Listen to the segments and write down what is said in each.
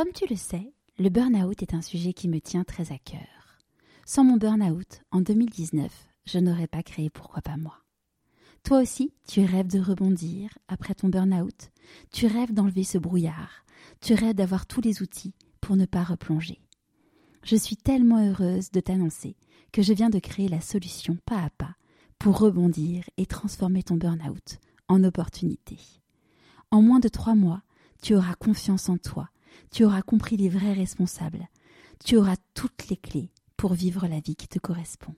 Comme tu le sais, le burn-out est un sujet qui me tient très à cœur. Sans mon burn-out, en 2019, je n'aurais pas créé Pourquoi pas moi. Toi aussi, tu rêves de rebondir après ton burn-out, tu rêves d'enlever ce brouillard, tu rêves d'avoir tous les outils pour ne pas replonger. Je suis tellement heureuse de t'annoncer que je viens de créer la solution pas à pas pour rebondir et transformer ton burn-out en opportunité. En moins de trois mois, tu auras confiance en toi, tu auras compris les vrais responsables, tu auras toutes les clés pour vivre la vie qui te correspond.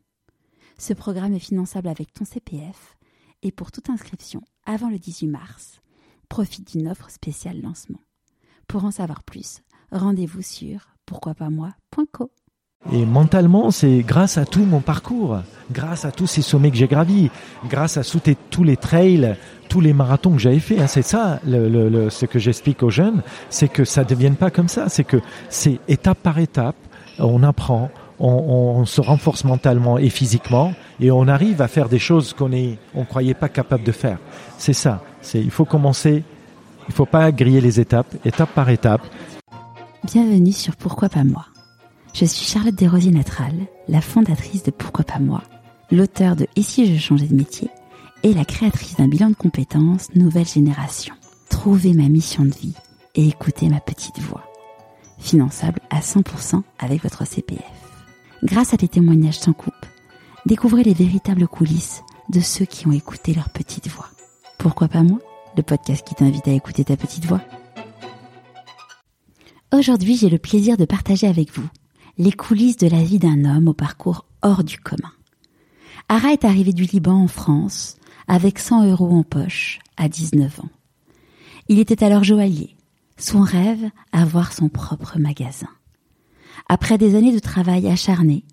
Ce programme est finançable avec ton CPF et pour toute inscription avant le 18 mars, profite d'une offre spéciale lancement. Pour en savoir plus, rendez-vous sur pourquoipasmoi.co. Et mentalement, c'est grâce à tout mon parcours, grâce à tous ces sommets que j'ai gravis, grâce à tous les trails, tous les marathons que j'avais fait. Hein, c'est ça, ce que j'explique aux jeunes, c'est que ça ne devienne pas comme ça. C'est que c'est étape par étape, on apprend, on, se renforce mentalement et physiquement, et on arrive à faire des choses qu'on ne on croyait pas capable de faire. C'est ça. Il faut commencer. Il faut pas griller les étapes, étape par étape. Bienvenue sur Pourquoi pas moi. Je suis Charlotte Desrosiers-Natral, la fondatrice de Pourquoi pas moi, l'auteur de Et si je changeais de métier et la créatrice d'un bilan de compétences Nouvelle Génération. Trouvez ma mission de vie et écoutez ma petite voix. Finançable à 100% avec votre CPF. Grâce à des témoignages sans coupe, découvrez les véritables coulisses de ceux qui ont écouté leur petite voix. Pourquoi pas moi Le podcast qui t'invite à écouter ta petite voix. Aujourd'hui, j'ai le plaisir de partager avec vous les coulisses de la vie d'un homme au parcours hors du commun. Ara est arrivé du Liban en France avec 100 euros en poche à 19 ans. Il était alors joaillier. Son rêve, avoir son propre magasin. Après des années de travail acharné,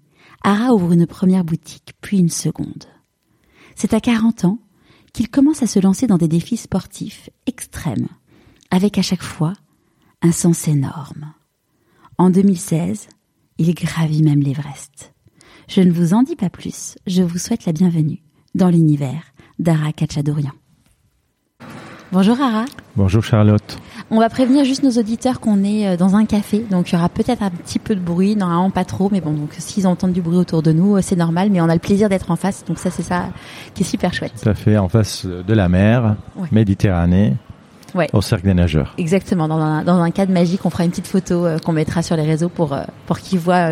Ara ouvre une première boutique, puis une seconde. C'est à 40 ans qu'il commence à se lancer dans des défis sportifs extrêmes, avec à chaque fois un sens énorme. En 2016, il gravit même l'Everest. Je ne vous en dis pas plus, je vous souhaite la bienvenue dans l'univers d'Ara Kachadourian. Bonjour Ara. Bonjour Charlotte. On va prévenir juste nos auditeurs qu'on est euh, dans un café, donc il y aura peut-être un petit peu de bruit, normalement pas trop, mais bon, donc s'ils entendent du bruit autour de nous, euh, c'est normal, mais on a le plaisir d'être en face, donc ça c'est ça qui est super chouette. Tout à fait, en face de la mer, Méditerranée, au cercle des nageurs. Exactement. Dans un, dans un cadre magique, on fera une petite photo euh, qu'on mettra sur les réseaux pour, euh, pour qu'ils voient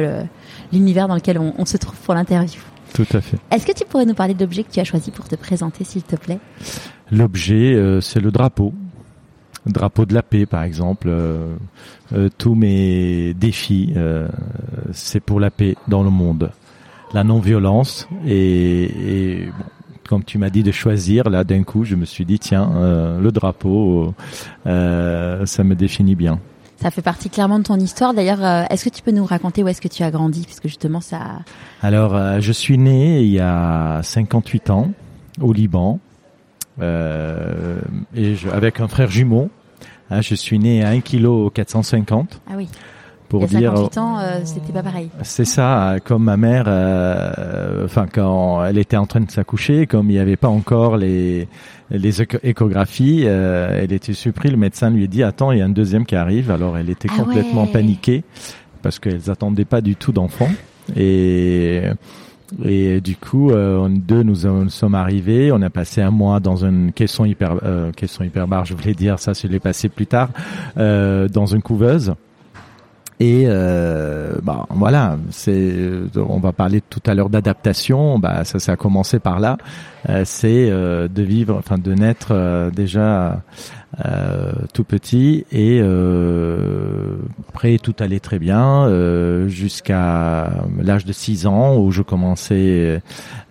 l'univers dans lequel on, se trouve pour l'interview. Tout à fait. Est-ce que tu pourrais nous parler de l'objet que tu as choisi pour te présenter, s'il te plaît? L'objet, euh, c'est le drapeau. Drapeau de la paix, par exemple. tous mes défis, c'est pour la paix dans le monde. La non-violence et, et comme tu m'as dit de choisir, là d'un coup, je me suis dit tiens, euh, le drapeau, euh, ça me définit bien. Ça fait partie clairement de ton histoire. D'ailleurs, euh, est-ce que tu peux nous raconter où est-ce que tu as grandi, puisque justement ça. Alors, je suis né il y a 58 ans au Liban, et avec un frère jumeau. Hein, je suis né à 1 kg 450. Ah oui pour Il y a 58 ans, euh, c'était pas pareil. C'est ça, comme ma mère, euh, enfin quand elle était en train de s'accoucher, comme il n'y avait pas encore les les échographies, euh, elle était surprise. Le médecin lui a dit "Attends, il y a un deuxième qui arrive." Alors elle était ah complètement paniquée parce qu'elles attendaient pas du tout d'enfant et et du coup, euh, deux, nous, nous, sommes arrivés. On a passé un mois dans une caisson hyper, euh, caisson hyperbar, je voulais dire ça, je l'ai passé plus tard, euh, dans une couveuse. Et euh, bah, voilà, c'est, on va parler tout à l'heure d'adaptation. Bah, ça, ça a commencé par là. Euh, c'est euh, de vivre, enfin de naître euh, déjà euh, tout petit et après tout allait très bien jusqu'à l'âge de 6 ans où je commençais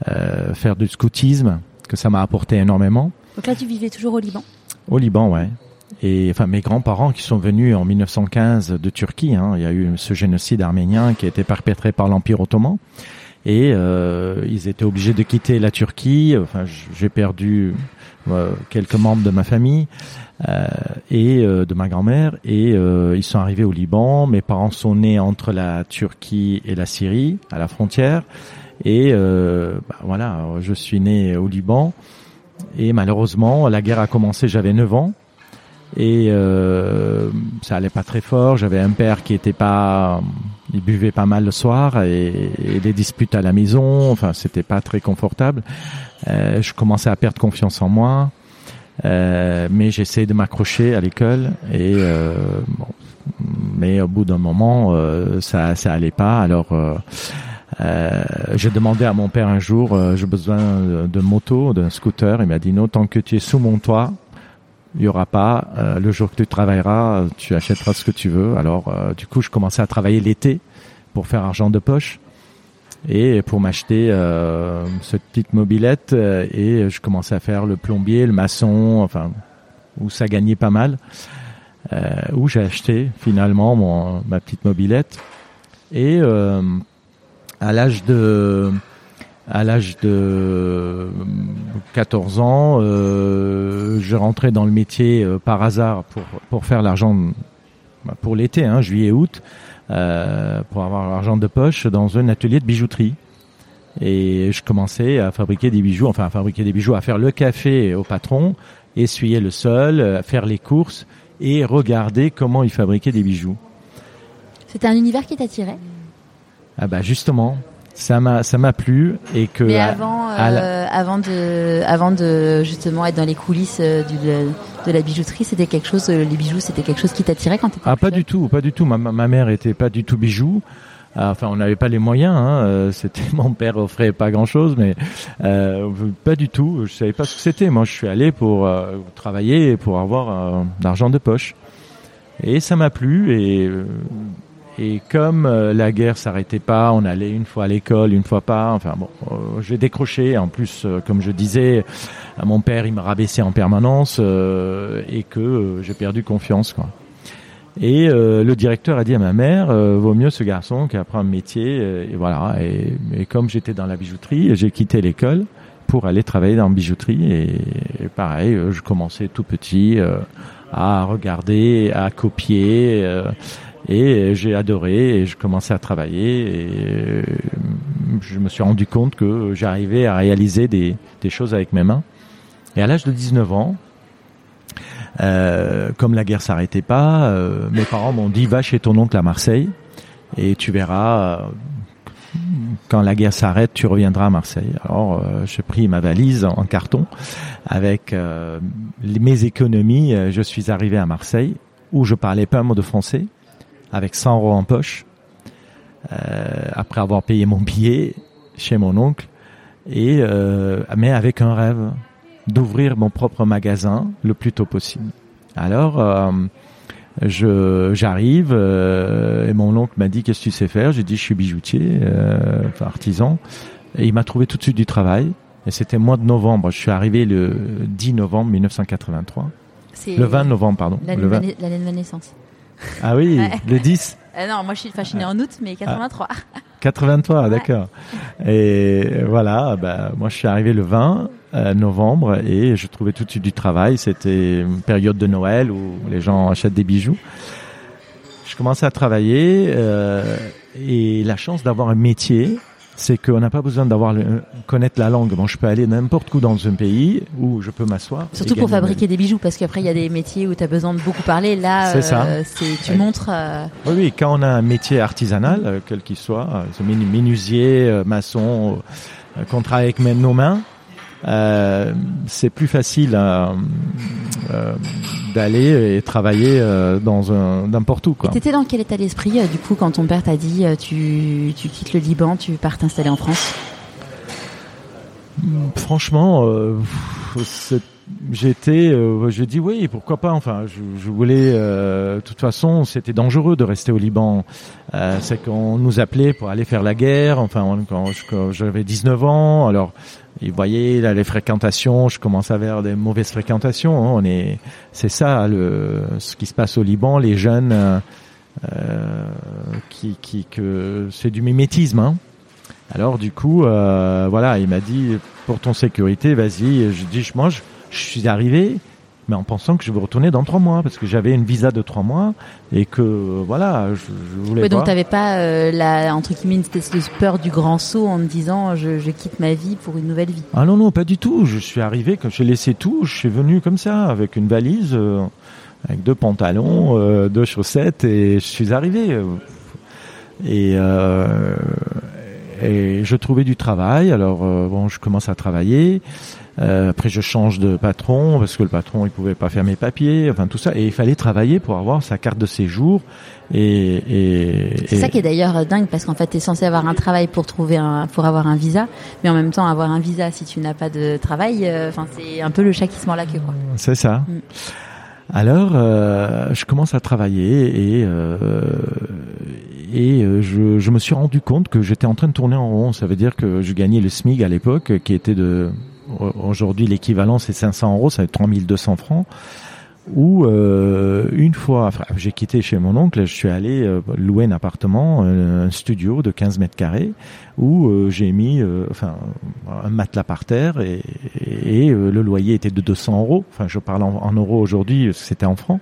à faire du scoutisme, que ça m'a apporté énormément. Donc là, tu vivais toujours au Liban? Au Liban, ouais et enfin mes grands-parents qui sont venus en 1915 de Turquie. Hein, il y a eu ce génocide arménien qui a été perpétré par l'Empire ottoman et euh, ils étaient obligés de quitter la Turquie. Enfin, j'ai perdu euh, quelques membres de ma famille euh, et euh, de ma grand-mère et euh, ils sont arrivés au Liban. Mes parents sont nés entre la Turquie et la Syrie, à la frontière. Et bah, voilà, je suis né au Liban et malheureusement la guerre a commencé. J'avais 9 ans Et euh, ça allait pas très fort. J'avais un père qui était pas, il buvait pas mal le soir et, et des disputes à la maison. Enfin, c'était pas très confortable. Euh, je commençais à perdre confiance en moi. Euh, mais j'essayais de m'accrocher à l'école et euh, bon, mais au bout d'un moment euh, ça ça allait pas alors euh, euh, j'ai demandé à mon père un jour j'ai besoin de moto d'un scooter il m'a dit non tant que tu es sous mon toit il y aura pas euh, le jour que tu travailleras tu achèteras ce que tu veux. Alors euh, du coup je commençais à travailler l'été pour faire argent de poche et pour m'acheter euh, cette petite mobilette et je commençais à faire le plombier, le maçon, enfin où ça gagnait pas mal, où j'ai acheté finalement mon ma petite mobilette. Et à l'âge de à l'âge de 14 ans, euh, je rentrais dans le métier euh, par hasard pour pour faire l'argent bah, pour l'été, hein, juillet août euh, pour avoir l'argent de poche dans un atelier de bijouterie. Et je commençais à fabriquer des bijoux, enfin à fabriquer des bijoux, à faire le café au patron, essuyer le sol, faire les courses et regarder comment il fabriquait des bijoux. C'était un univers qui t'attirait? Ah bah justement, ça m'a ça m'a plu et que Mais avant, à la- euh, avant de, avant de justement être dans les coulisses euh, du, de, la bijouterie, c'était quelque chose, euh, les bijoux, c'était quelque chose qui t'attirait quand t'étais Ah, pas du tout, pas du tout. Ma, ma mère était pas du tout bijou. Ah, Enfin, on n'avait pas les moyens. Hein. C'était mon père offrait pas grand chose, mais euh, pas du tout. Je savais pas ce que c'était. Moi, je suis allé pour euh, travailler et pour avoir euh, d'argent de poche. Et ça m'a plu. Et et comme euh, la guerre s'arrêtait pas, on allait une fois à l'école, une fois pas. Enfin bon, euh, j'ai décroché. En plus, euh, comme je disais, à mon père, il me rabaissait en permanence euh, et que euh, j'ai perdu confiance. Quoi. Et euh, le directeur a dit à ma mère, euh, vaut mieux ce garçon qui apprend un métier. euh, et voilà. Et, et comme j'étais dans la bijouterie, j'ai quitté l'école pour aller travailler dans la bijouterie. Et, et pareil, euh, je commençais tout petit euh, à regarder, à copier. Euh, et j'ai adoré et je commençais à travailler et euh, je me suis rendu compte que j'arrivais à réaliser des, des choses avec mes mains. Et à l'âge de 19 ans, euh, comme la guerre s'arrêtait pas, euh, mes parents m'ont dit va chez ton oncle à Marseille et tu verras euh, quand la guerre s'arrête, tu reviendras à Marseille. Alors euh, j'ai pris ma valise en carton avec euh, mes économies. euh, Je suis arrivé à Marseille où je parlais pas un mot de français avec 100 euros en poche euh, après avoir payé mon billet chez mon oncle et euh, mais avec un rêve d'ouvrir mon propre magasin le plus tôt possible. Alors, euh, je j'arrive et mon oncle m'a dit qu'est-ce que tu sais faire? J'ai dit je suis bijoutier, enfin artisan. Et il m'a trouvé tout de suite du travail. Et c'était mois de novembre. Je suis arrivé le 10 novembre 1983. C'est Le 20 novembre, pardon. l'année Le de 20. ma- l'année de ma naissance. Ah oui, Ouais. le 10 Euh, non, moi je suis, enfin, je suis née en août, mais 83. 83, Ouais. d'accord. Et voilà, bah, moi je suis arrivé le 20 euh, novembre et je trouvais tout de suite du travail. C'était une période de Noël où les gens achètent des bijoux. Je commençais à travailler euh, et la chance d'avoir un métier, c'est qu'on n'a pas besoin d'avoir connaître la langue. Bon, je peux aller n'importe où dans un pays où je peux m'asseoir. Surtout pour fabriquer des bijoux, parce qu'après il y a des métiers où tu as besoin de beaucoup parler. Là, C'est ça. euh, c'est tu Ouais. montres. euh, Oui, oui, quand on a un métier artisanal, euh, quel qu'il soit, euh, menuisier, euh, maçon, qu'on travaille avec même nos mains, euh, c'est plus facile euh, euh, d'aller et travailler dans un n'importe où. Quoi. T'étais dans quel état d'esprit du coup quand ton père t'a dit tu, tu quittes le Liban, tu pars t'installer en France? Franchement, c'est- j'étais, euh, j'ai dit oui, pourquoi pas. Enfin, je, je voulais. euh, de toute façon, c'était dangereux de rester au Liban. Euh, c'est qu'on nous appelait pour aller faire la guerre. Enfin, on- quand, j'avais 19 ans, alors ils voyaient là, les fréquentations. Je commençais à avoir des mauvaises fréquentations. hein. On est, c'est ça le, ce qui se passe au Liban. Les jeunes, euh, euh, qui, qui, que c'est du mimétisme. Hein. Alors du coup, euh, voilà, il m'a dit pour ton sécurité, vas-y. Je dis, je mange. Je suis arrivé, mais en pensant que je vais retourner dans trois mois parce que j'avais une visa de trois mois et que euh, voilà, je, je voulais Ouais, donc t'avais pas euh, la entre guillemets une espèce de peur du grand saut en te disant je, je quitte ma vie pour une nouvelle vie. Ah non non, pas du tout. Je suis arrivé, quand j'ai laissé tout, je suis venu comme ça avec une valise. euh, avec deux pantalons, euh, deux chaussettes et je suis arrivé. Et, euh, et je trouvais du travail. Alors euh, bon, je commence à travailler. Euh, après, je change de patron parce que le patron il pouvait pas faire mes papiers, enfin tout ça, et il fallait travailler pour avoir sa carte de séjour. Et, et c'est ça qui est d'ailleurs dingue parce qu'en fait, tu es censé avoir un travail pour trouver un, pour avoir un visa, mais en même temps avoir un visa si tu n'as pas de travail, enfin c'est un peu le chat qui se mord la queue. C'est ça. Mm. Alors, euh, je commence à travailler et euh, et euh, je, je, me suis rendu compte que j'étais en train de tourner en rond. Ça veut dire que je gagnais le SMIC à l'époque, qui était de aujourd'hui l'équivalent c'est 500 euros, ça fait 3200 francs où euh, une fois, j'ai quitté chez mon oncle, je suis allé euh, louer un appartement, un studio de 15 mètres carrés, où euh, j'ai mis enfin un matelas par terre et, le loyer était de 200 euros. Enfin, je parle en, euros aujourd'hui, c'était en francs.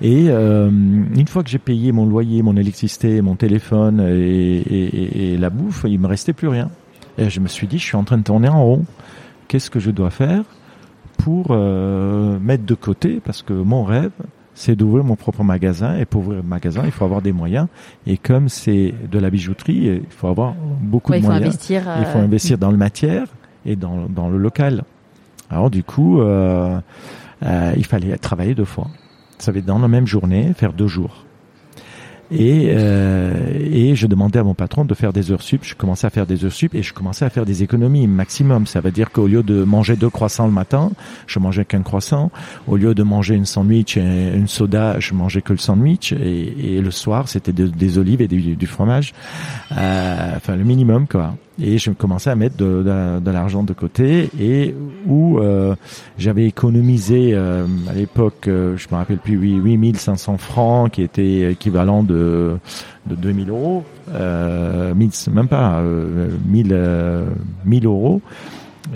Et une fois que j'ai payé mon loyer, mon électricité, mon téléphone et, et, et, la bouffe, il me restait plus rien. Et je me suis dit, je suis en train de tourner en rond. Qu'est-ce que je dois faire pour euh, mettre de côté, parce que mon rêve, c'est d'ouvrir mon propre magasin. Et pour ouvrir un magasin, il faut avoir des moyens. Et comme c'est de la bijouterie, il faut avoir beaucoup de moyens. Investir, Il faut euh, investir dans le matière et dans, dans le local. Alors du coup, euh, euh, il fallait travailler deux fois. Ça veut dans la même journée, faire deux jours. Et, euh, et je demandais à mon patron de faire des heures sup. Je commençais à faire des heures sup et je commençais à faire des économies maximum. Ça veut dire qu'au lieu de manger deux croissants le matin, je mangeais qu'un croissant. Au lieu de manger une sandwich et une soda, je mangeais que le sandwich. Et, le soir, c'était des olives et du, du fromage. Euh, enfin, le minimum, quoi et je commençais à mettre de, de, de l'argent de côté et où euh, j'avais économisé euh, à l'époque, euh, je me rappelle plus, 8500 francs qui était équivalent de, de 2000 euros, euh, même pas, 1000, 1000 euros.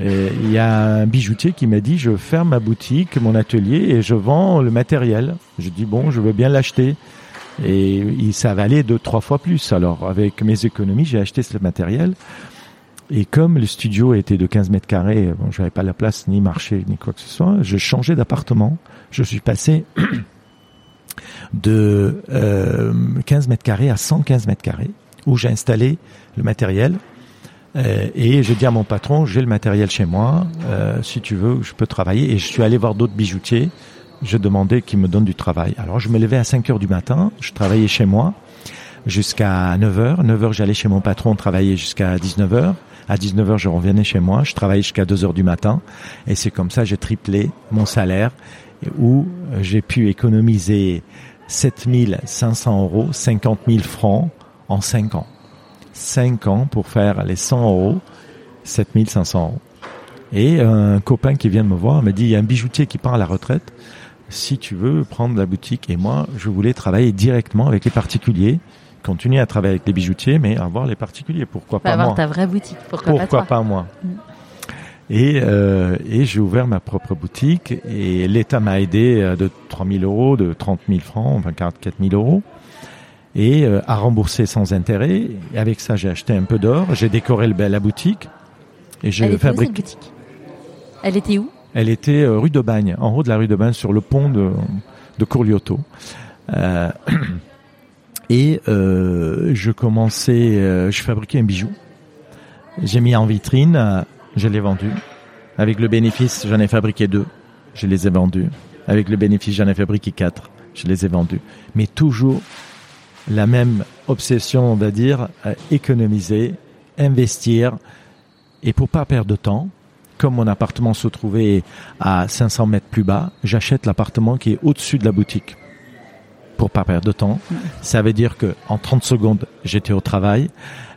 Il y a un bijoutier qui m'a dit je ferme ma boutique, mon atelier et je vends le matériel. Je dis bon, je veux bien l'acheter. Et ça valait deux, trois fois plus. Alors, avec mes économies, j'ai acheté ce matériel. Et comme le studio était de 15 mètres carrés, bon, j'avais pas la place ni marché ni quoi que ce soit, je changeais d'appartement. Je suis passé de euh, 15 mètres carrés à 115 mètres carrés, où j'ai installé le matériel. Euh, et je dis à mon patron, j'ai le matériel chez moi, euh, si tu veux, je peux travailler. Et je suis allé voir d'autres bijoutiers je demandais qu'il me donne du travail. Alors je me levais à 5 heures du matin, je travaillais chez moi jusqu'à 9 heures. 9 heures, j'allais chez mon patron travailler jusqu'à 19 heures. À 19 heures, je revenais chez moi, je travaillais jusqu'à 2 heures du matin. Et c'est comme ça, j'ai triplé mon salaire où j'ai pu économiser 7500 euros, 50 000 francs en 5 ans. 5 ans pour faire les 100 euros, 7500 euros. Et un copain qui vient de me voir me dit, il y a un bijoutier qui part à la retraite si tu veux prendre la boutique. Et moi, je voulais travailler directement avec les particuliers, continuer à travailler avec les bijoutiers, mais avoir les particuliers. Pourquoi pas, avoir moi ta vraie boutique. Pourquoi, Pourquoi pas, moi mm. Et, euh, et j'ai ouvert ma propre boutique et l'État m'a aidé euh, de 3 000 euros, de 30 000 francs, enfin 44 000 euros et euh, à rembourser sans intérêt. Et avec ça, j'ai acheté un peu d'or, j'ai décoré le, la boutique et j'ai fabriqué. Elle était où? Elle était euh, rue de Bagne, en haut de la rue de Bagne, sur le pont de, de Courlioto. Euh, et euh, je commençais, je fabriquais un bijou. J'ai mis en vitrine, je l'ai vendu. Avec le bénéfice, j'en ai fabriqué deux, je les ai vendus. Avec le bénéfice, j'en ai fabriqué quatre, je les ai vendus. Mais toujours la même obsession, on va dire, économiser, investir, et pour pas perdre de temps, comme mon appartement se trouvait à 500 mètres plus bas, j'achète l'appartement qui est au-dessus de la boutique pour pas perdre de temps. Ça veut dire que en 30 secondes, j'étais au travail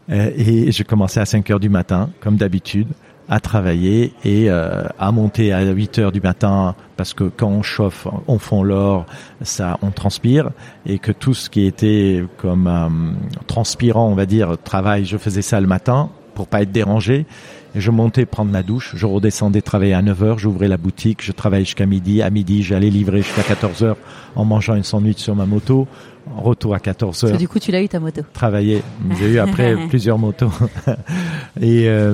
euh, et je commençais à 5 heures du matin, comme d'habitude, à travailler et euh, à monter à 8 heures du matin parce que quand on chauffe, on fond l'or, ça, on transpire et que tout ce qui était comme euh, transpirant, on va dire, travail, je faisais ça le matin pour pas être dérangé je montais prendre ma douche, je redescendais travailler à 9h, j'ouvrais la boutique, je travaillais jusqu'à midi. À midi, j'allais livrer jusqu'à 14h en mangeant une sandwich sur ma moto. Retour à 14h. du coup, tu l'as eu ta moto Travailler. J'ai eu après plusieurs motos. et, euh,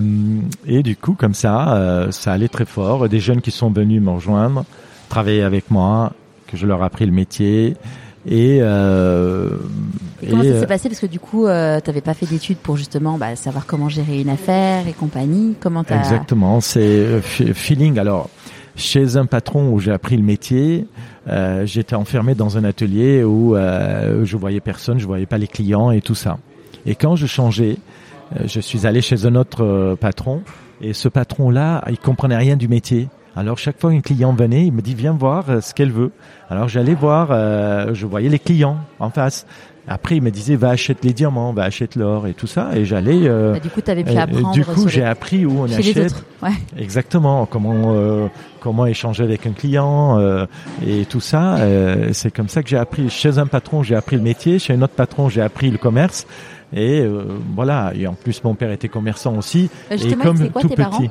et du coup, comme ça, euh, ça allait très fort. Des jeunes qui sont venus me rejoindre, travailler avec moi, que je leur ai appris le métier. Et, euh, et comment et, ça euh, s'est passé? Parce que du coup, euh, tu n'avais pas fait d'études pour justement bah, savoir comment gérer une affaire et compagnie. Comment t'as Exactement, c'est euh, feeling. Alors, chez un patron où j'ai appris le métier, euh, j'étais enfermé dans un atelier où euh, je voyais personne, je voyais pas les clients et tout ça. Et quand je changeais, euh, je suis allé chez un autre patron et ce patron-là, il comprenait rien du métier. Alors chaque fois qu'un client venait, il me dit viens voir euh, ce qu'elle veut. Alors j'allais voir, euh, je voyais les clients en face. Après il me disait va acheter les diamants, va acheter l'or et tout ça. Et j'allais. euh, Bah, du coup, tu avais pu apprendre du sur coup, les- j'ai appris où on chez les achète. autres. Ouais. Exactement, comment euh, comment échanger avec un client euh, et tout ça. euh, c'est comme ça que j'ai appris. Chez un patron, j'ai appris le métier. Chez un autre patron, j'ai appris le commerce. Et euh, voilà. Et en plus, mon père était commerçant aussi. Euh, et comme quoi tout tes petit, parents?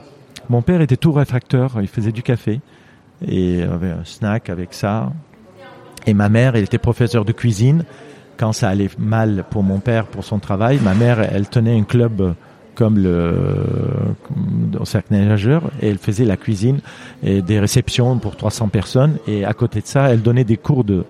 Mon père était tout réfracteur. Il faisait du café et avait un snack avec ça. Et ma mère, elle était professeure de cuisine. Quand ça allait mal pour mon père, pour son travail, ma mère, elle tenait un club comme le au cercle nageur et elle faisait la cuisine et des réceptions pour 300 personnes et à côté de ça elle donnait des cours de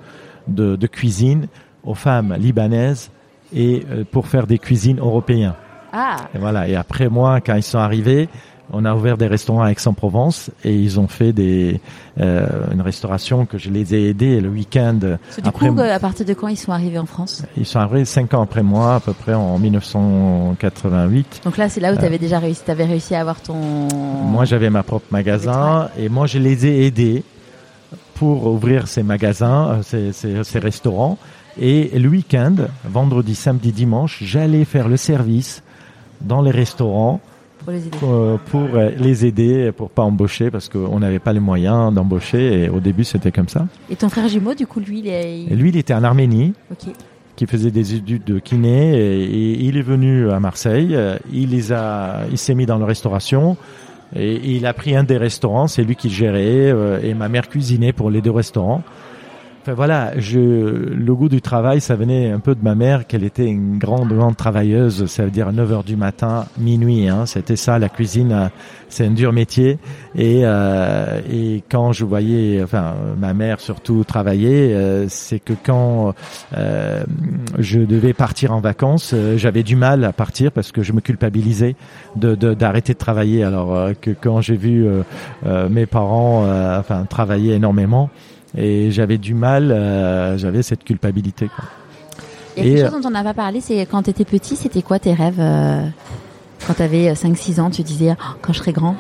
de, de cuisine aux femmes libanaises et euh, pour faire des cuisines européennes Ah, et voilà et après moi quand ils sont arrivés on a ouvert des restaurants à Aix-en-Provence et ils ont fait des euh, une restauration que je les ai aidés le week-end du après coup, euh, à partir de quand ils sont arrivés en France? Ils sont arrivés cinq ans après moi à peu près en 1988 Donc là, c'est là où tu avais déjà réussi, à avoir ton. Moi, j'avais ma propre magasin et moi, je les ai aidés pour ouvrir ces magasins, euh, ces, ces- ces restaurants. Et le week-end, vendredi, samedi, dimanche, j'allais faire le service dans les restaurants pour les aider. euh, pour euh, les aider, pour pas embaucher parce qu'on n'avait pas les moyens d'embaucher. Et au début, c'était comme ça. Et ton frère jumeau, du coup, lui, il est. Et lui, il était en Arménie qui faisait des études de kiné et, et il est venu à Marseille. Il les a, il s'est mis dans la restauration et, il a pris un des restaurants. C'est lui qui le gérait euh, et ma mère cuisinait pour les deux restaurants. Enfin voilà, je, le goût du travail, ça venait un peu de ma mère, qu'elle était une grande, grande travailleuse. Ça veut dire 9 heures du matin, minuit. Hein, C'était ça, la cuisine. euh, C'est un dur métier. Et, euh, et quand je voyais, enfin, ma mère surtout travailler, euh, c'est que quand je devais partir en vacances, j'avais du mal à partir parce que je me culpabilisais de de- d'arrêter de, travailler. Alors que quand j'ai vu mes parents, enfin, travailler énormément, et j'avais du mal, euh, j'avais cette culpabilité. Quoi. Il y a Et, quelque chose dont on n'a pas parlé, c'est quand tu étais petit, c'était quoi tes rêves euh, Quand tu avais 5-6 ans, tu disais Oh, quand je serai grand?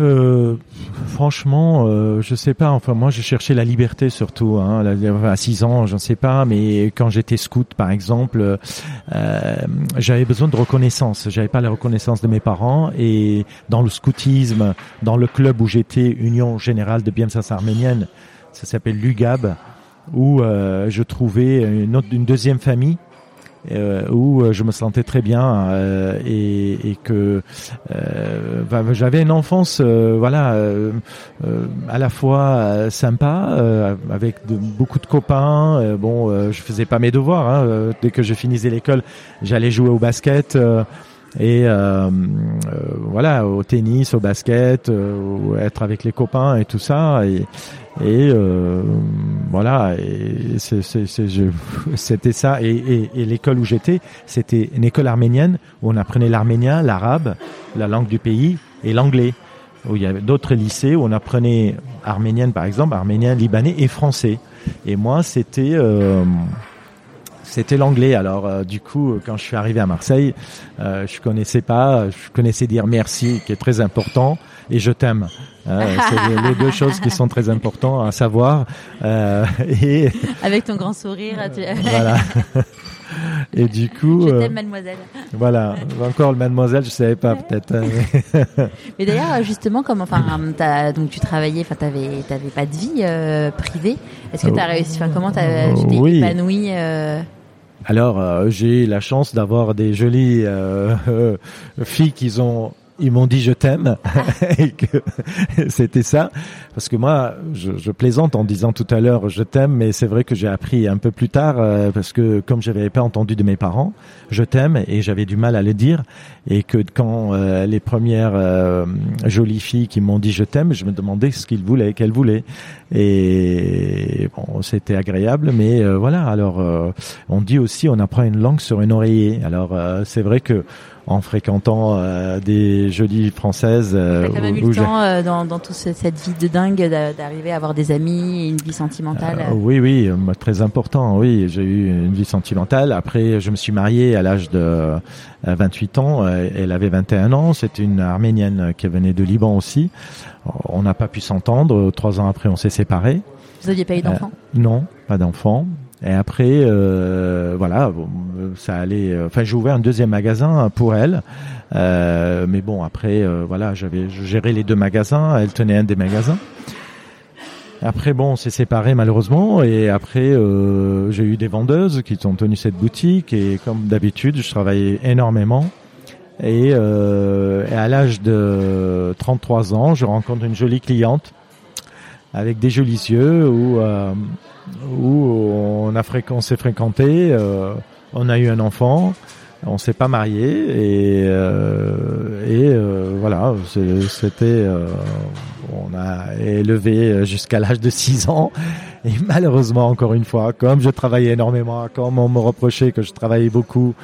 Euh, franchement, euh, je sais pas. Enfin, moi, je cherchais la liberté surtout. Hein, à 6 ans, je ne sais pas. Mais quand j'étais scout, par exemple, euh, j'avais besoin de reconnaissance. J'avais pas la reconnaissance de mes parents. Et dans le scoutisme, dans le club où j'étais, Union Générale de Bienséance Arménienne, ça s'appelle l'UGAB, où euh, je trouvais une deuxième famille. Euh, où euh, je me sentais très bien euh, et, et que euh, bah, j'avais une enfance euh, voilà euh, à la fois sympa avec beaucoup de copains bon je faisais pas mes devoirs hein, dès que je finissais l'école j'allais jouer au basket et euh, euh, voilà au tennis au basket euh, être avec les copains et tout ça. Et et euh, voilà et c'était ça. Et, et, et l'école où j'étais c'était une école arménienne où on apprenait l'arménien l'arabe la langue du pays et l'anglais. Où il y avait d'autres lycées où on apprenait arménienne par exemple arménien libanais et français. Et moi c'était euh, c'était l'anglais. Alors euh, du coup, quand je suis arrivé à Marseille, euh, je connaissais pas, je connaissais dire merci, qui est très important, et je t'aime. Hein, c'est les, deux choses qui sont très importantes à savoir. Euh, et Avec ton grand sourire, tu... voilà. Et du coup, je euh, t'aime, mademoiselle. voilà. Encore le mademoiselle, je savais pas peut-être. mais- d'ailleurs, justement, comme enfin, donc tu travaillais, enfin, t'avais, t'avais pas de vie euh, privée. Est-ce que t'as réussi, enfin, comment tu t'es Oui. épanoui euh, Alors, euh, j'ai la chance d'avoir des jolies euh, filles qui ont ils m'ont dit je t'aime et que c'était ça. Parce que moi, je, je, plaisante en disant tout à l'heure je t'aime, mais c'est vrai que j'ai appris un peu plus tard euh, parce que comme j'avais pas entendu de mes parents, je t'aime et j'avais du mal à le dire et que quand euh, les premières euh, jolies filles qui m'ont dit je t'aime, je me demandais ce qu'ils voulaient, qu'elles voulaient et bon, c'était agréable, mais voilà. Alors on dit aussi on apprend une langue sur une oreiller. Alors c'est vrai que en fréquentant euh, des jolies françaises. Euh, quand même eu le temps euh, dans, dans toute cette vie de dingue d'arriver à avoir des amis et une vie sentimentale. Euh, oui, oui, très important. Oui, j'ai eu une vie sentimentale. Après, je me suis marié à l'âge de 28 ans. Elle avait 21 ans. C'était une arménienne qui venait de Liban aussi. On n'a pas pu s'entendre. Trois ans après, on s'est séparés. Vous n'aviez pas eu d'enfant Non, pas d'enfant. Et après, euh, voilà, ça allait. Euh, enfin, j'ai ouvert un deuxième magasin pour elle. Euh, mais bon, après, euh, voilà, j'avais géré les deux magasins. Elle tenait un des magasins. Après, bon, on s'est séparés malheureusement. Et après, euh, j'ai eu des vendeuses qui ont tenu cette boutique. Et comme d'habitude, je travaillais énormément. Et, et à l'âge de 33 ans, je rencontre une jolie cliente avec des jolis yeux où où on a fréquent, s'est fréquenté, euh, on a eu un enfant, on s'est pas marié et euh, et euh, voilà, c'était on a élevé jusqu'à l'âge de 6 ans et malheureusement encore une fois, comme je travaillais énormément, comme on me reprochait que je travaillais beaucoup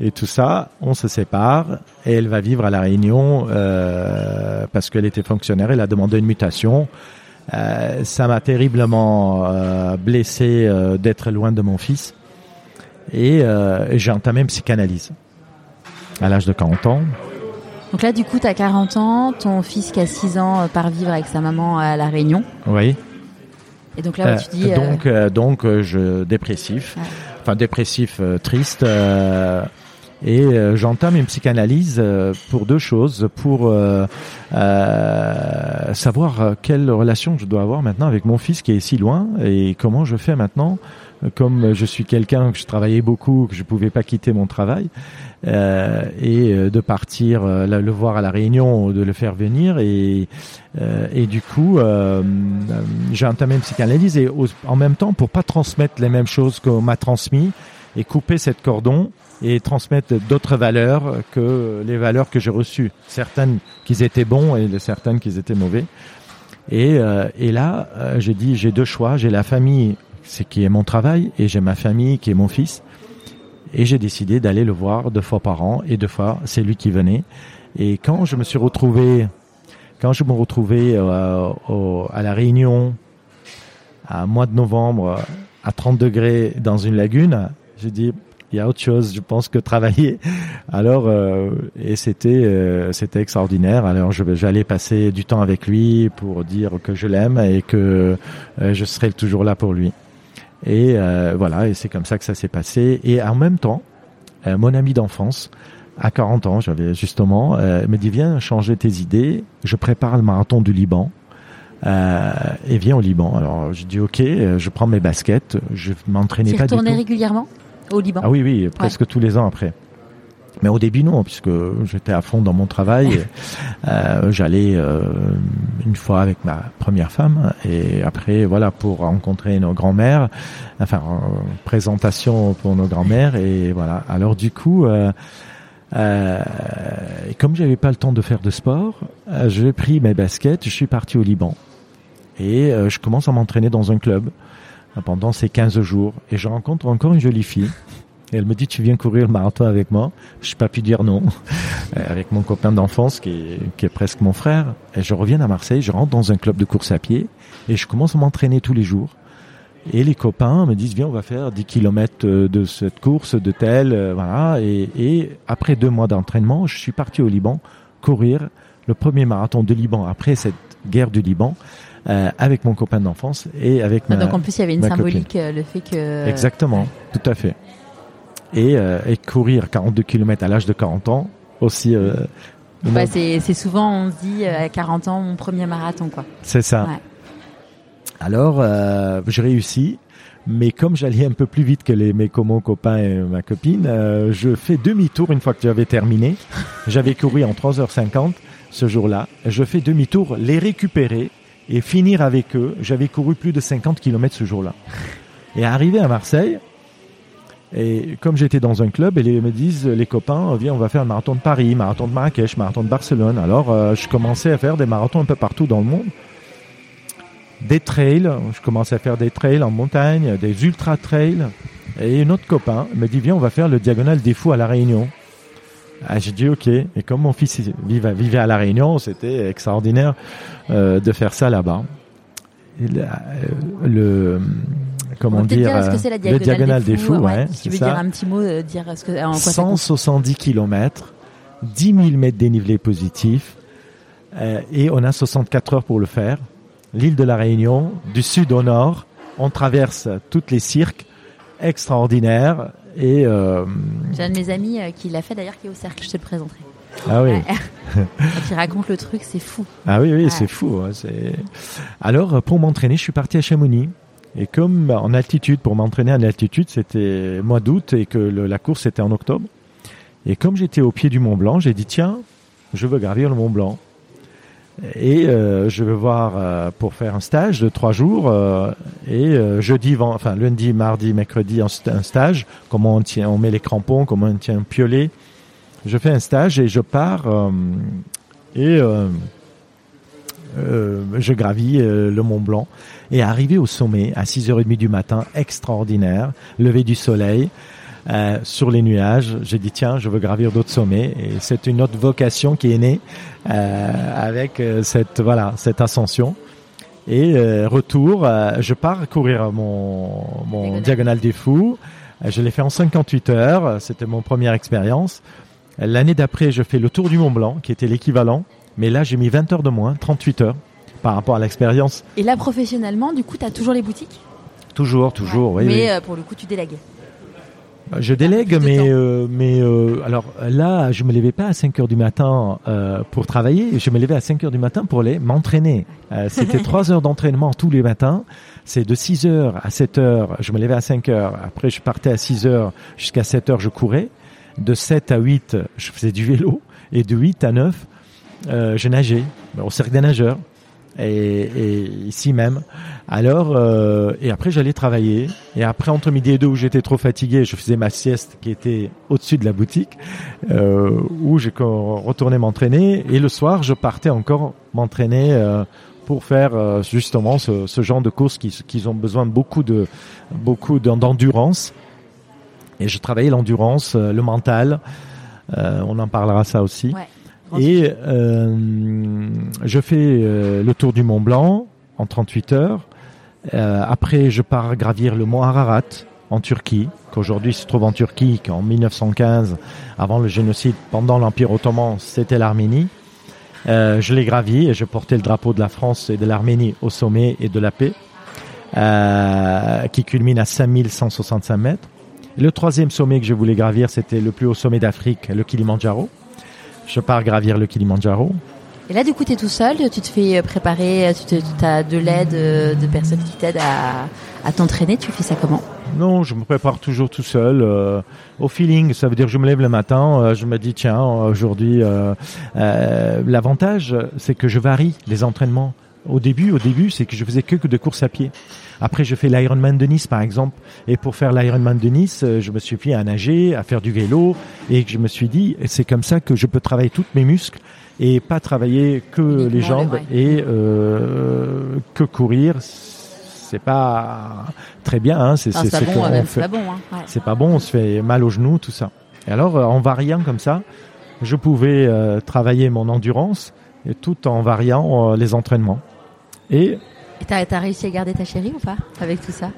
et tout ça, on se sépare et elle va vivre à la Réunion parce qu'elle était fonctionnaire, elle a demandé une mutation. Euh, ça m'a terriblement euh, blessé euh, d'être loin de mon fils. Et j'ai entamé une psychanalyse à l'âge de 40 ans. Donc là, du coup, tu as 40 ans, ton fils qui a 6 ans part vivre avec sa maman à La Réunion. Oui. Et donc là, tu dis... Donc, donc je dépressif. Enfin, dépressif, triste et euh, j'entame une psychanalyse euh, pour deux choses, pour euh, savoir quelle relation je dois avoir maintenant avec mon fils qui est si loin et comment je fais maintenant. Comme je suis quelqu'un que je travaillais beaucoup, que je pouvais pas quitter mon travail, euh, et de partir le voir à la Réunion, de le faire venir, et, et du coup, euh, j'ai entamé une psychanalyse et en même temps pour pas transmettre les mêmes choses qu'on m'a transmis et couper cette cordon et transmettre d'autres valeurs que les valeurs que j'ai reçues. Certaines qu'ils étaient bons et certaines qu'ils étaient mauvais. Et, euh, et là, euh, j'ai dit, j'ai deux choix. J'ai la famille, c'est qui est mon travail, et j'ai ma famille qui est mon fils. Et j'ai décidé d'aller le voir deux fois par an, et deux fois, c'est lui qui venait. Et quand je me suis retrouvé, quand je me retrouvais euh, à la Réunion, à mois de novembre, à 30 degrés dans une lagune, j'ai dit, il y a autre chose, je pense, que travailler. Alors, euh, et c'était euh, c'était extraordinaire. Alors, j'allais passer du temps avec lui pour dire que je l'aime et que euh, je serai toujours là pour lui. Et voilà, et c'est comme ça que ça s'est passé. Et en même temps, mon ami d'enfance, à 40 ans, j'avais justement, me dit viens changer tes idées. Je prépare le marathon du Liban. et viens au Liban. Alors je dis ok, je prends mes baskets, je m'entraînais pas du tout. régulièrement? Au Liban. Ah oui, oui, presque tous les ans après. Mais au début non, puisque j'étais à fond dans mon travail. euh, J'allais euh, une fois avec ma première femme. Et après voilà pour rencontrer nos grands-mères, enfin présentation pour nos grands-mères. Et voilà. Alors du coup, euh, euh, comme j'avais pas le temps de faire de sport, euh, j'ai pris mes baskets, je suis parti au Liban. Et euh, je commence à m'entraîner dans un club pendant ces 15 jours. Et je rencontre encore une jolie fille. Et elle me dit, tu viens courir le marathon avec moi Je n'ai pas pu dire non. Euh, avec mon copain d'enfance qui est, qui est presque mon frère. Et je reviens à Marseille, je rentre dans un club de course à pied et je commence à m'entraîner tous les jours. Et les copains me disent, viens, on va faire 10 kilomètres euh, de cette course, de telle, euh, voilà. Et, et après deux mois d'entraînement, je suis parti au Liban courir le premier marathon de Liban après cette guerre du Liban. Euh, avec mon copain d'enfance et avec ah, ma Donc en plus il y avait une symbolique, euh, le fait que... Exactement, tout à fait. Et, euh, et courir 42 km à l'âge de 40 ans, aussi... Bah, c'est souvent, on se dit, à 40 ans, mon premier marathon, quoi. C'est ça. Ouais. Alors, euh, j'ai réussi, mais comme j'allais un peu plus vite que les, mes mon copains et ma copine, je fais demi-tour une fois que j'avais terminé. J'avais couru en 3h50 ce jour-là. Je fais demi-tour, les récupérer et finir avec eux. J'avais couru plus de 50 km ce jour-là. Et arrivé à Marseille, et comme j'étais dans un club, et ils me disent, les copains, viens, on va faire un marathon de Paris, marathon de Marrakech, marathon de Barcelone. Alors, euh, je commençais à faire des marathons un peu partout dans le monde. Des trails, je commençais à faire des trails en montagne, des ultra trails. Et un autre copain me dit, viens, on va faire le diagonal des fous à La Réunion. Ah, j'ai dit ok. Et comme mon fils vivait, vivait à la Réunion, c'était extraordinaire euh, de faire ça là-bas. Le, le, comment dire, dire -ce la diagonale le diagonale des fous, ouais, ouais, si tu veux ça. dire un petit mot, euh, dire ce que, en quoi ça 170 km, 10 000 mètres dénivelé positif, euh, et on a 64 heures pour le faire. L'île de la Réunion, du sud au nord, on traverse toutes les cirques, extraordinaires, et euh, J'ai un de mes amis euh, qui l'a fait d'ailleurs, qui est au cercle, je te le présenterai. ah oui. Quand il raconte le truc, c'est fou. Ah oui, oui, Ouais. c'est fou. hein, c'est- Alors, pour m'entraîner, je suis parti à Chamonix. Et comme en altitude, pour m'entraîner en altitude, c'était mois d'août et que le- la course était en octobre. Et comme j'étais au pied du Mont Blanc, j'ai dit tiens, je veux gravir le Mont Blanc. Et euh, je veux voir euh, pour faire un stage de trois jours. euh, et euh, jeudi, ven- enfin lundi, mardi, mercredi, un, st- un stage. Comment on tient, on met les crampons, comment on tient un piolet. Je fais un stage et je pars. euh, et euh, je gravis le Mont Blanc et arrivé au sommet à 6h30 du matin, extraordinaire, lever du soleil euh, sur les nuages, j'ai dit tiens, je veux gravir d'autres sommets et c'est une autre vocation qui est née euh, avec euh, cette voilà cette ascension. Et euh, retour, je pars courir mon, mon Diagonale. diagonale des fous. Je l'ai fait en 58 heures. C'était mon première expérience. L'année d'après, je fais le tour du Mont Blanc, qui était l'équivalent. Mais là, j'ai mis 20 heures de moins, 38 heures, par rapport à l'expérience. Et là, professionnellement, du coup, tu as toujours les boutiques? Toujours, toujours, oui, Mais oui. euh, pour le coup, tu délègues. Je délègue, plus de mais euh, mais euh, alors là, je me levais pas à 5 heures du matin euh, pour travailler. Je me levais à 5 heures du matin pour aller m'entraîner. Euh, C'était trois heures d'entraînement tous les matins. C'est de 6 heures à 7 heures. Je me levais à 5 heures. Après, je partais à 6 heures jusqu'à 7 heures. Je courais. De 7 à 8, je faisais du vélo. Et de 8 à 9, euh, je nageais au cercle des nageurs. Et, et ici même. Alors, euh, et après j'allais travailler. Et après entre midi et deux où j'étais trop fatigué, je faisais ma sieste qui était au-dessus de la boutique, euh, où j'ai retourné m'entraîner. Et le soir, je partais encore m'entraîner euh, pour faire euh, justement ce, ce genre de courses qui, qui ont besoin beaucoup de beaucoup d'en- d'endurance. Et je travaillais l'endurance, euh, le mental. Euh, on en parlera ça aussi. Ouais. Et euh, je fais euh, le tour du Mont Blanc en 38 heures. Euh, après, je pars gravir le mont Ararat en Turquie, qu'aujourd'hui se trouve en Turquie, qu'en 1915, avant le génocide, pendant l'Empire ottoman, c'était l'Arménie. Euh, je l'ai gravi et je portais le drapeau de la France et de l'Arménie au sommet et de la paix, euh, qui culmine à 5165 mètres. Le troisième sommet que je voulais gravir, c'était le plus haut sommet d'Afrique, le Kilimandjaro. Je pars gravir le Kilimandjaro. Et là, du coup, tu es tout seul, tu te fais préparer, tu as de l'aide euh, de personnes qui t'aident à, à t'entraîner. Tu fais ça comment? Non, je me prépare toujours tout seul, euh, au feeling. Ça veut dire que je me lève le matin, euh, je me dis tiens, aujourd'hui, euh, euh, l'avantage, c'est que je varie les entraînements. Au début, au début, c'est que je faisais que de course à pied. Après, je fais l'Ironman de Nice, par exemple. Et pour faire l'Ironman de Nice, euh, je me suis mis à nager, à faire du vélo, et je me suis dit, c'est comme ça que je peux travailler tous mes muscles et pas travailler que Uniquement les le- jambes et euh, que courir. C'est pas très bien. Hein, c'est C'est c'est pas bon, c'est pas bon. Hein. Ouais. c'est pas bon, on se fait mal aux genoux, tout ça. Et alors, euh, en variant comme ça, je pouvais euh, travailler mon endurance et tout en variant euh, les entraînements. Et Et t'as as réussi à garder ta chérie ou pas avec tout ça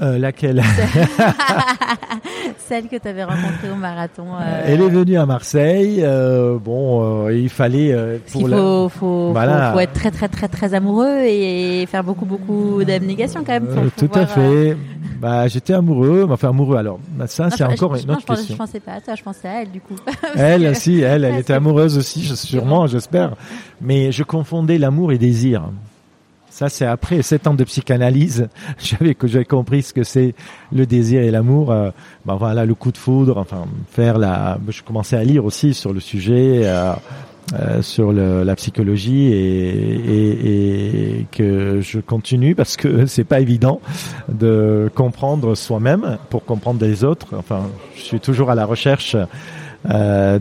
euh, laquelle Celle que tu avais rencontrée au marathon. euh, Elle est venue à Marseille. euh, bon, il fallait pour la- faut, faut, Voilà. faut, faut être très très très très amoureux et faire beaucoup beaucoup d'abnégation quand même. pour tout à pouvoir, fait. Bah, j'étais amoureux, enfin amoureux. Alors, bah, ça, non, c'est je- encore je- une autre je, question. Je pensais pas à toi, je pensais à elle du coup. Elle aussi, elle, elle Ouais, était amoureuse aussi, sûrement, j'espère. Mais je confondais l'amour et désir. Ça, c'est après sept ans de psychanalyse, j'avais que j'avais compris ce que c'est le désir et l'amour. Ben voilà, le coup de foudre. Enfin, faire la. Je commençais à lire aussi sur le sujet. euh, euh, sur la psychologie et, que je continue parce que c'est pas évident de comprendre soi-même pour comprendre les autres. Enfin, je suis toujours à la recherche de,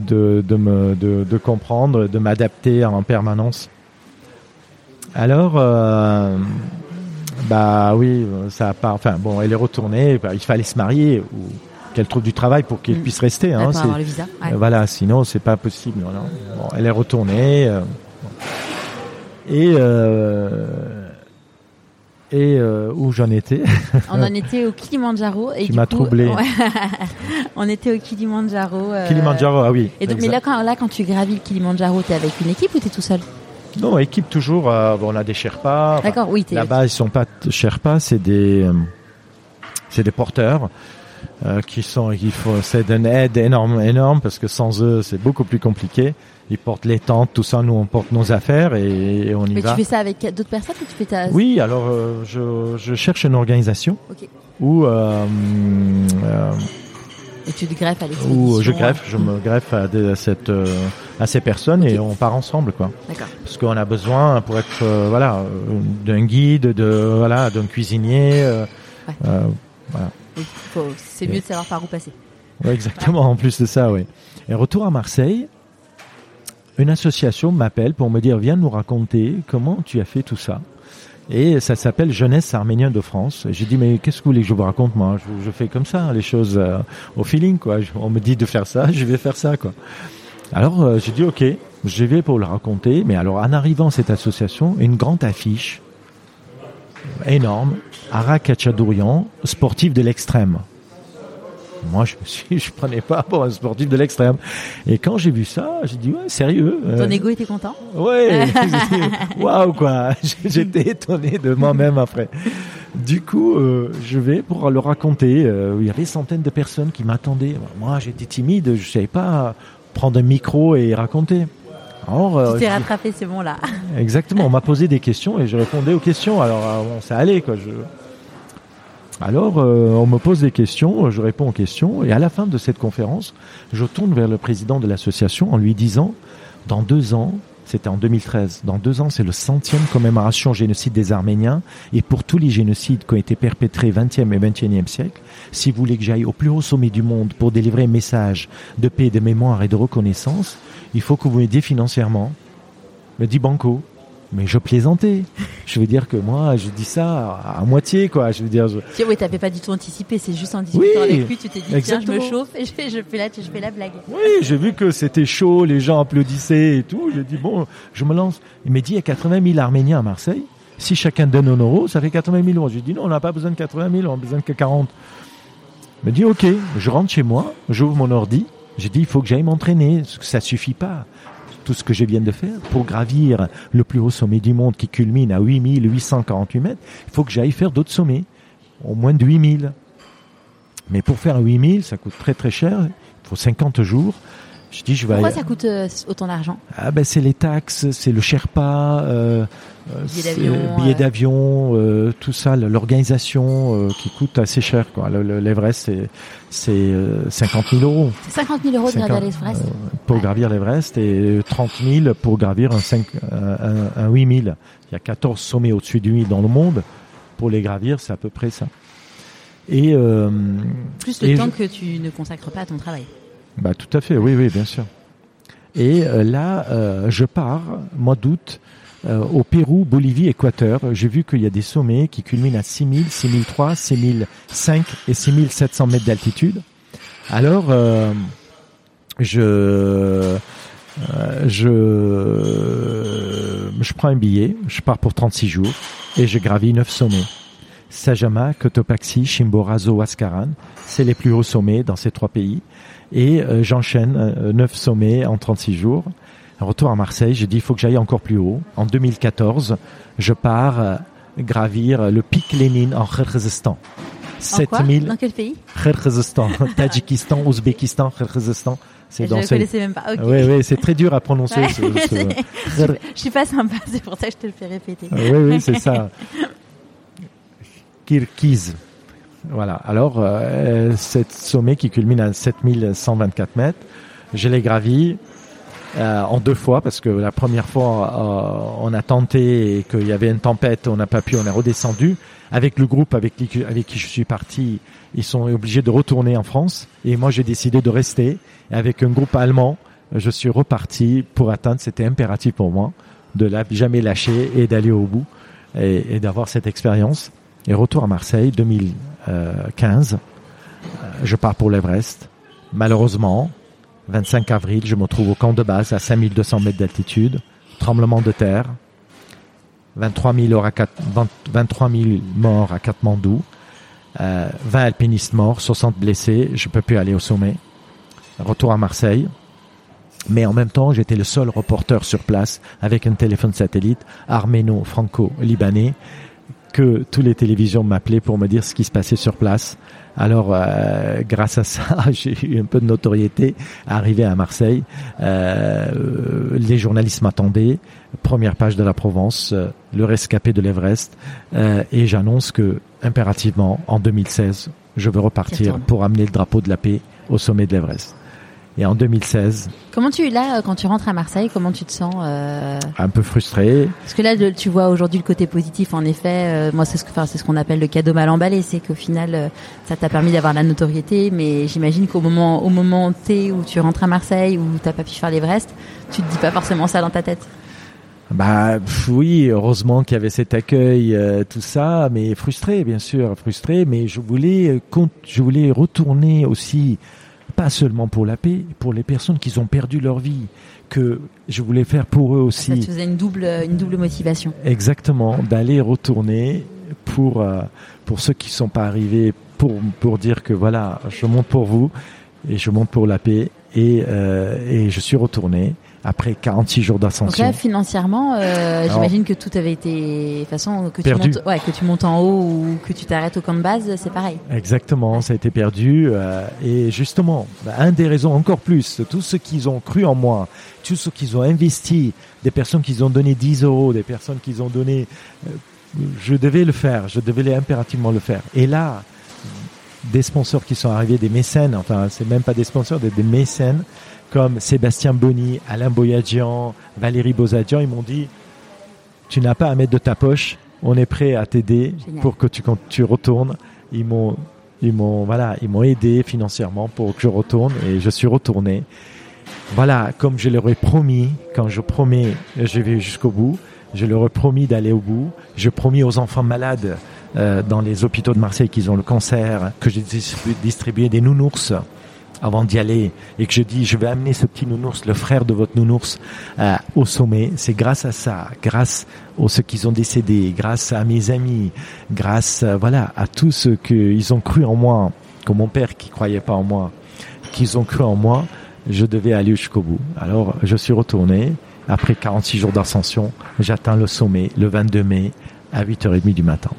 de comprendre, de m'adapter en permanence. Alors, euh, bah oui, ça part. Enfin bon, elle est retournée. Bah, il fallait se marier ou qu'elle trouve du travail pour qu'elle Mm. puisse rester. Hein, avoir le visa. ouais. Voilà, sinon c'est pas possible. voilà. Bon, elle est retournée. euh, bon. et euh, et euh, où j'en étais? On en était au Kilimanjaro et Qui du m'a coup, troublé. ouais. on était au Kilimanjaro. euh, Kilimanjaro, ah oui. Et donc, mais là quand, là, quand tu gravis le Kilimanjaro, t'es avec une équipe ou t'es tout seul? Non, équipe toujours. euh, bon, on a des Sherpas. D'accord, oui, t'es. Là-bas, ils sont pas Sherpas, c'est des euh, c'est des porteurs. euh, qui sont, il faut, c'est d'une aide énorme, énorme parce que sans eux, c'est beaucoup plus compliqué. Ils portent les tentes, tout ça. Nous, on porte nos affaires et, et on y Mais va. tu fais ça avec d'autres personnes ou tu fais ta. Oui, alors euh, je, je cherche une organisation Ok. où, euh, euh, Et tu te greffes à l'expédition. où je greffe, je me greffe à, des- à cette, euh, à ces personnes et on part ensemble, quoi. D'accord. Parce qu'on a besoin pour être, euh, voilà, euh, d'un guide, de, voilà, d'un cuisinier. euh, Ouais. euh, C'est mieux de savoir par où passer. ouais, exactement. En plus de ça, oui. Et retour à Marseille, une association m'appelle pour me dire viens nous raconter comment tu as fait tout ça. Et ça s'appelle Jeunesse arménienne de France. J'ai dit mais qu'est-ce que vous voulez que je vous raconte moi? Je, fais comme ça les choses euh, au feeling quoi. On me dit de faire ça, je vais faire ça quoi. Alors euh, j'ai dit ok, je vais pour le raconter. Mais alors en arrivant à cette association, une grande affiche énorme, Arak Hachadourian, sportif de l'extrême. Moi, je suis, je prenais pas pour un sportif de l'extrême. Et quand j'ai vu ça, j'ai dit ouais, sérieux. Ton euh, ego était content Ouais, waouh quoi. J'étais étonné de moi-même après. Du coup, euh, je vais pour le raconter. Euh, il y avait centaines de personnes qui m'attendaient. Moi, j'étais timide, je savais pas prendre un micro et raconter. Alors, Tu t'es rattrapé, c'est bon là. Exactement, on m'a posé des questions et je répondais aux questions. Alors bon, ça allait quoi. Je... Alors euh, on me pose des questions, je réponds aux questions et à la fin de cette conférence, je tourne vers le président de l'association en lui disant, dans deux ans, c'était en 2013, dans deux ans c'est le centième commémoration génocide des Arméniens et pour tous les génocides qui ont été perpétrés 20e et 21e siècle, si vous voulez que j'aille au plus haut sommet du monde pour délivrer un message de paix, de mémoire et de reconnaissance, il faut que vous m'aidiez financièrement me dit Banco. Mais je plaisantais. Je veux dire que moi, je dis ça à, à moitié, quoi. Je veux dire, je- oui, t'avais pas du tout anticipé, c'est juste en discutant Oui, avec lui, tu t'es dit tiens, je me chauffe et je fais, je fais la, je fais la blague. oui, j'ai vu que c'était chaud, les gens applaudissaient et tout. J'ai dit bon, je me lance. Il m'a dit il y a 80 000 Arméniens à Marseille. Si chacun donne un euro, ça fait 80 000 euros. J'ai dit non, on n'a pas besoin de 80 000, on a besoin que 40. Il m'a dit ok, je rentre chez moi, j'ouvre mon ordi. J'ai dit il faut que j'aille m'entraîner, parce que ça suffit pas. Tout ce que je viens de faire pour gravir le plus haut sommet du monde qui culmine à 8848 mètres, il faut que j'aille faire d'autres sommets, au moins de 8000. Mais pour faire un 8000, ça coûte très très cher, il faut 50 jours. Je dis je vais Pourquoi aller- ça coûte euh, autant d'argent? Ah ben c'est les taxes, c'est le Sherpa, euh, euh, Billet c'est- d'avion, euh. euh, tout ça, l'organisation euh, qui coûte assez cher. quoi. Le- le- L'Everest c'est c'est euh, 50 000 euros C'est 50 000 euros de 50, gravir l'Everest. pour Ouais. gravir l'Everest et 30 000 pour gravir un, 5, un, un, un 8 000. Il y a 14 sommets au-dessus du 8 dans le monde. Pour les gravir, c'est à peu près ça. Et Plus le et temps je- que tu ne consacres pas à ton travail. bah, tout à fait, oui, oui, bien sûr. Et là, je pars, mois d'août, euh, au Pérou, Bolivie, Équateur. J'ai vu qu'il y a des sommets qui culminent à 6000, 6003, 6005 et 6700 mètres d'altitude. Alors, euh, je, euh, je, je prends un billet, je pars pour 36 jours et je gravis 9 sommets. Sajama, Cotopaxi, Chimborazo, Huascaran, c'est les plus hauts sommets dans ces trois pays. Et euh, j'enchaîne euh, 9 sommets en 36 jours. Retour à Marseille, j'ai dit il faut que j'aille encore plus haut. En 2014, je pars euh, gravir le pic Lénine en Kyrgyzstan. En quoi? 7000 Dans quel pays? Kyrgyzstan, Tadjikistan, Ouzbékistan, Kyrgyzstan. C'est Je ne connaissais même pas. Oui, oui, c'est très dur à prononcer. Ouais, ce- ce- c'est- Je suis pas sympa, c'est pour ça que je te le fais répéter. oui, oui, c'est ça. Kirkiz. Voilà. Alors, euh, cette sommet qui culmine à 7124 mètres, je l'ai gravi euh, en deux fois parce que la première fois euh, on a tenté et qu'il y avait une tempête, on n'a pas pu, on est redescendu. Avec le groupe avec qui, avec qui je suis parti, ils sont obligés de retourner en France et moi j'ai décidé de rester. Avec un groupe allemand, je suis reparti pour atteindre, c'était impératif pour moi, de la, jamais lâcher et d'aller au bout et, et d'avoir cette expérience. Et retour à Marseille 2015, euh, je pars pour l'Everest. Malheureusement, 25 avril, je me trouve au camp de base à 5200 mètres d'altitude, tremblement de terre, 23 000, à 23 000 morts à Katmandou, euh, 20 alpinistes morts, 60 blessés, je peux plus aller au sommet. Retour à Marseille. Mais en même temps, j'étais le seul reporter sur place avec un téléphone satellite arméno-franco-libanais que toutes les télévisions m'appelaient pour me dire ce qui se passait sur place. Alors, euh, grâce à ça, j'ai eu un peu de notoriété. Arrivé à Marseille, euh, les journalistes m'attendaient. Première page de la Provence, euh, le rescapé de l'Everest, euh, et j'annonce que impérativement, en 2016, je veux repartir pour amener le drapeau de la paix au sommet de l'Everest. Et en 2016. Comment tu là quand tu rentres à Marseille Comment tu te sens euh... Un peu frustré. Parce que là, tu vois aujourd'hui le côté positif. En effet, euh, moi c'est ce que, enfin, c'est ce qu'on appelle le cadeau mal emballé, c'est qu'au final, euh, ça t'a permis d'avoir la notoriété. Mais j'imagine qu'au moment, au moment T où tu rentres à Marseille, où t'as pas pu faire l'Everest, tu te dis pas forcément ça dans ta tête. Bah oui, heureusement qu'il y avait cet accueil, euh, tout ça, mais frustré bien sûr, frustré. Mais je voulais, je voulais retourner aussi pas seulement pour la paix, pour les personnes qui ont perdu leur vie, que je voulais faire pour eux aussi. Ça te faisait une double, une double motivation. Exactement, d'aller retourner pour, euh, pour ceux qui ne sont pas arrivés, pour, pour dire que voilà, je monte pour vous et je monte pour la paix et, euh, et je suis retourné après 46 jours d'ascension. Donc là, financièrement, euh, j'imagine que tout avait été, de façon, que tu montes, ouais, que tu montes en haut ou que tu t'arrêtes au camp de base, c'est pareil. Exactement, ça a été perdu. Euh, et justement, bah, un des raisons encore plus, tous ceux qui ont cru en moi, tous ceux qui ont investi, des personnes qui ont donné 10 euros, des personnes qui ont donné, euh, je devais le faire, je devais impérativement le faire. Et là, des sponsors qui sont arrivés, des mécènes, enfin, c'est même pas des sponsors, des, des mécènes, comme Sébastien Bonny, Alain Boyadjian, Valérie Bozadjian, ils m'ont dit tu n'as pas à mettre de ta poche, on est prêt à t'aider pour que tu, quand tu retournes. Ils m'ont ils m'ont voilà, ils m'ont aidé financièrement pour que je retourne et je suis retourné. Voilà, comme je leur ai promis, quand je promets, je vais jusqu'au bout. Je leur ai promis d'aller au bout. Je promis aux enfants malades euh, dans les hôpitaux de Marseille qui ont le cancer que j'ai distribué des nounours avant d'y aller et que je dis je vais amener ce petit nounours, le frère de votre nounours, euh, au sommet, c'est grâce à ça, grâce aux ceux qui ont décédé, grâce à mes amis, grâce euh, voilà à tous ceux qui ont cru en moi, comme mon père qui croyait pas en moi, qu'ils ont cru en moi, je devais aller jusqu'au bout. Alors je suis retourné. Après 46 jours d'ascension, j'atteins le sommet le 22 mai à 8h30 du matin.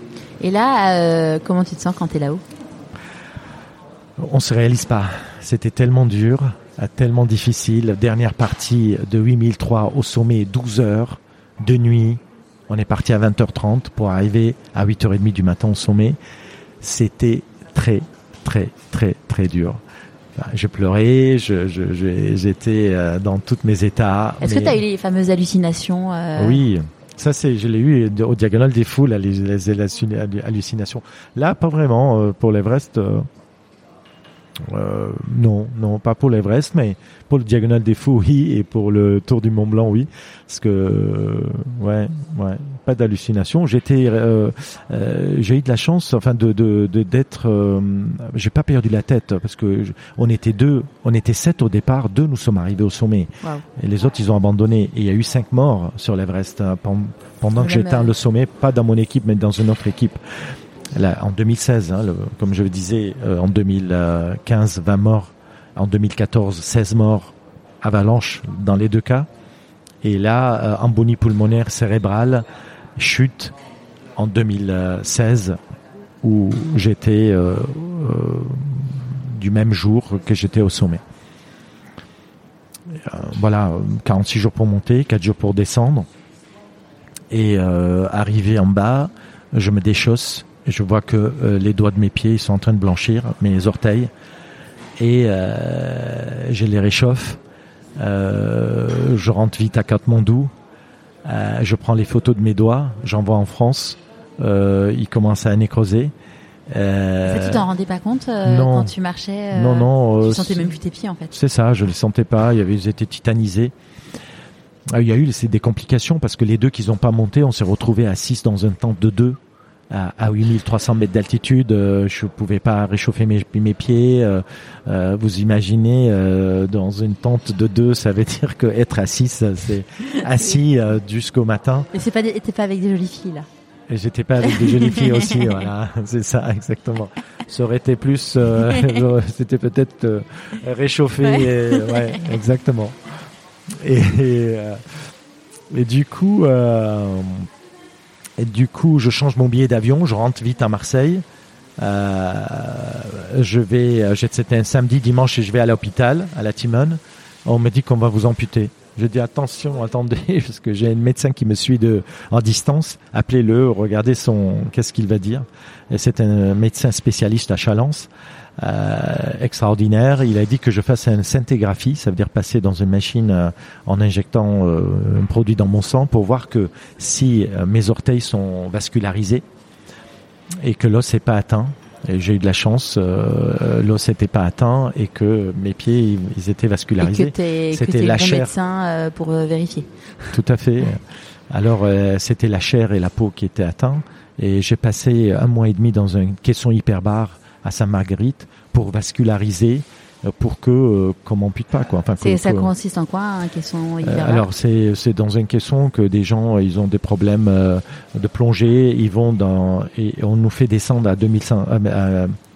Et là, euh, comment tu te sens quand tu es là-haut? On se réalise pas. C'était tellement dur, tellement difficile. Dernière partie de 8003 au sommet, 12 heures de nuit. On est parti à 20h30 pour arriver à 8h30 du matin au sommet. C'était très, très, très, très dur. Je pleurais, j'étais je, euh, dans tous mes états. Est-ce que tu as eu les fameuses hallucinations euh Oui, ça c'est, je l'ai eu au diagonal des foules, les, les, hallucinations. Là, pas vraiment. Euh, pour l'Everest, euh, non, non, pas pour l'Everest, mais pour le Diagonal des Fous, oui, et pour le Tour du Mont Blanc, oui. Parce que, euh, ouais, ouais, pas d'hallucination. J'étais, euh, euh, j'ai eu de la chance, enfin, de d'être, de, j'ai pas perdu la tête parce que on était deux, on était sept au départ, deux nous sommes arrivés au sommet, et les autres ils ont abandonné. Et il y a eu cinq morts sur l'Everest hein, pendant, pendant que j'étais le sommet, pas dans mon équipe, mais dans une autre équipe en 2016, hein, comme je le disais, euh, en 2015, 20 morts, en 2014, 16 morts, avalanche dans les deux cas. Et là, euh, embolie pulmonaire cérébrale, chute en 2016, où j'étais euh, du même jour que j'étais au sommet. voilà, 46 jours pour monter, 4 jours pour descendre. Et arrivé en bas, je me déchausse je vois que euh, les doigts de mes pieds sont en train de blanchir, mes orteils, et euh, je les réchauffe. Euh, je rentre vite à Katmandou. Euh, je prends les photos de mes doigts, j'envoie en France. Euh, il commence à nécroser. Euh, ça, tu t'en rendais pas compte euh, quand tu marchais Non, non. Tu sentais même plus tes pieds en fait. C'est ça, je les sentais pas. Il y avait, ils étaient titanisés. Il y a eu des complications parce que les deux qui n'ont pas monté, on s'est retrouvés à 6 dans un temps de deux à, à 8300 mètres d'altitude. Euh, je pouvais pas réchauffer mes, mes pieds. Euh, euh, vous imaginez, dans une tente de deux, ça veut dire que être assis, c'est assis jusqu'au matin. Et c'est pas, pas avec des jolies filles là. Et j'étais pas avec des jolies filles aussi, voilà, c'est ça exactement. Ça aurait été plus, c'était peut-être réchauffé, ouais. Et, ouais, exactement. Et, et, et, du coup, et du coup, je change mon billet d'avion, je rentre vite à Marseille. Euh, je vais, euh, c'était un samedi, dimanche, et je vais à l'hôpital, à la Timone. On me dit qu'on va vous amputer. Je dis attention, attendez, parce que j'ai un médecin qui me suit de en distance. Appelez-le, regardez son, qu'est-ce qu'il va dire. C'est un médecin spécialiste à Chalence. Euh, extraordinaire. Il a dit que je fasse une scintigraphie, ça veut dire passer dans une machine euh, en injectant euh, un produit dans mon sang pour voir que si mes orteils sont vascularisés et que l'os n'est pas atteint. Et j'ai eu de la chance, l'os n'était pas atteint et que mes pieds ils étaient vascularisés. C'était la bon chair. médecin pour vérifier. Tout à fait. Alors c'était la chair et la peau qui étaient atteints et j'ai passé un mois et demi dans une caisson hyperbare à Sainte-Marguerite pour vasculariser euh, pour que euh, comme on puisse pas quoi. Enfin ça consiste en quoi un caisson euh, alors c'est c'est dans un caisson que des gens ils ont des problèmes de plongée ils vont dans et on nous fait descendre à 2100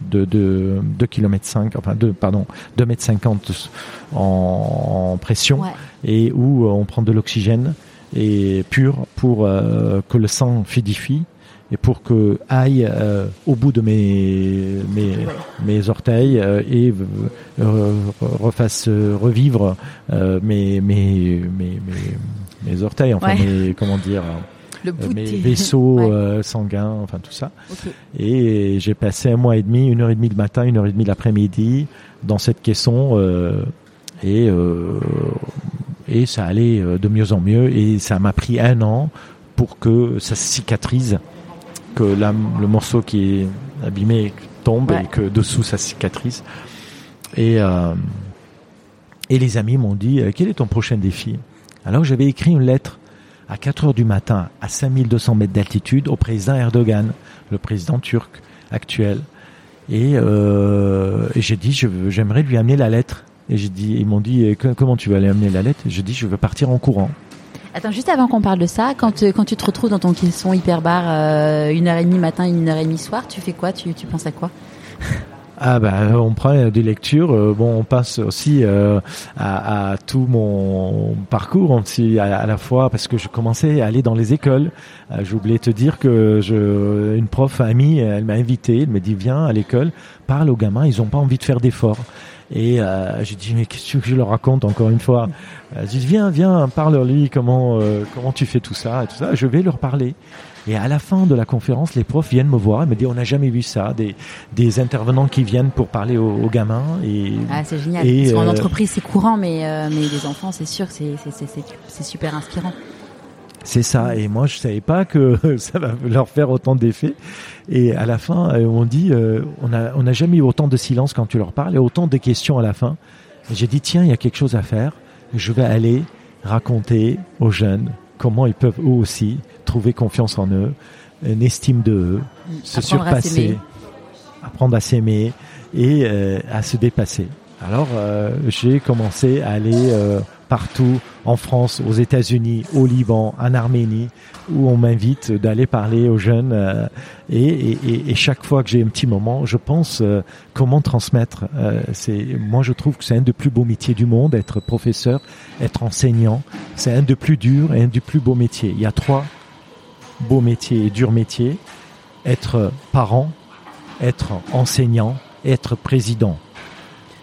de de 2 km 5 enfin 2 pardon 2 mètres 50 en, pression et où on prend de l'oxygène et pur pour que le sang fluidifie et pour que aille euh, au bout de mes mes, mes orteils euh, et euh, refasse revivre mes, mes, mes mes orteils enfin mes comment dire mes vaisseaux sanguins enfin tout ça. Et j'ai passé un mois et demi une heure et demie le matin une heure et demie l'après-midi dans cette caisson et et ça allait de mieux en mieux et ça m'a pris un an pour que ça cicatrise que le morceau qui est abîmé tombe et que dessous ça cicatrise. Et, euh, et les amis m'ont dit euh, quel est ton prochain défi? Alors j'avais écrit une lettre à 4 heures du matin à 5200 mètres d'altitude au président Erdogan, le président turc actuel. Et, euh, et j'ai dit j'aimerais lui amener la lettre. Et j'ai dit ils m'ont dit comment tu vas lui amener la lettre? Je dis je veux partir en courant. Attends, juste avant qu'on parle de ça, quand, euh, quand tu te retrouves dans ton caisson hyperbar, euh, une heure et demie matin, une heure et demie soir, tu fais quoi? Tu, tu penses à quoi? Ah ben on prend des lectures. Euh, bon, on passe aussi à, tout mon parcours aussi à, la fois parce que je commençais à aller dans les écoles. De te dire que une prof amie, elle m'a invité, elle me dit viens à l'école, parle aux gamins, ils ont pas envie de faire d'efforts. Et euh, j'ai dit mais qu'est-ce que je leur raconte encore une fois? Euh, J'ai dit viens viens parle-lui comment euh, comment tu fais tout ça et tout ça. Je vais leur parler. Et à la fin de la conférence, les profs viennent me voir et me disent on n'a jamais vu ça, des des intervenants qui viennent pour parler aux, gamins et ah c'est génial. Et, Parce en euh, entreprise c'est courant, mais euh, mais les enfants c'est sûr c'est c'est c'est super inspirant. C'est ça. Et moi, je savais pas que ça va leur faire autant d'effets. Et à la fin, euh, on dit, euh, on a, on n'a jamais eu autant de silence quand tu leur parles et autant de questions à la fin. J'ai dit, tiens, il y a quelque chose à faire. Je vais aller raconter aux jeunes comment ils peuvent eux aussi trouver confiance en eux, une estime de eux, se surpasser, apprendre à s'aimer et euh, à se dépasser. Alors, j'ai commencé à aller partout en France, aux États-Unis, au Liban, en Arménie, où on m'invite d'aller parler aux jeunes. Euh, et, chaque fois que j'ai un petit moment, je pense euh, comment transmettre. Euh, c'est moi, je trouve que c'est un des plus beaux métiers du monde, être professeur, être enseignant. C'est un des plus durs et un des plus beaux métiers. Il y a trois beaux métiers et durs métiers être parent, être enseignant, être président.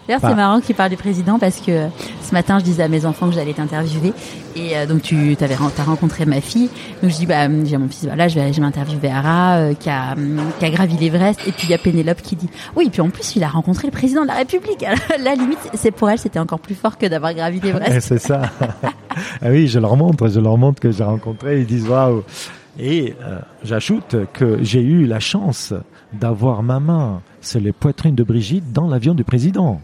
D'ailleurs, c'est marrant qu'il parle du président parce que ce matin, je disais à mes enfants que j'allais t'interviewer. Et euh, donc, tu avais as rencontré ma fille. Donc, je dis, bah, j'ai mon fils, voilà, je vais, je vais interviewer Ara, euh, qui, a, qui a gravi l'Everest. Et puis, il y a Pénélope qui dit, oui, puis en plus, il a rencontré le président de la République. Alors, la limite, c'est pour elle, c'était encore plus fort que d'avoir gravi l'Everest. c'est ça. ah oui, je leur montre, je leur montre que j'ai rencontré. Ils disent, waouh. Et euh, j'ajoute que j'ai eu la chance d'avoir ma main sur les poitrines de Brigitte dans l'avion du président.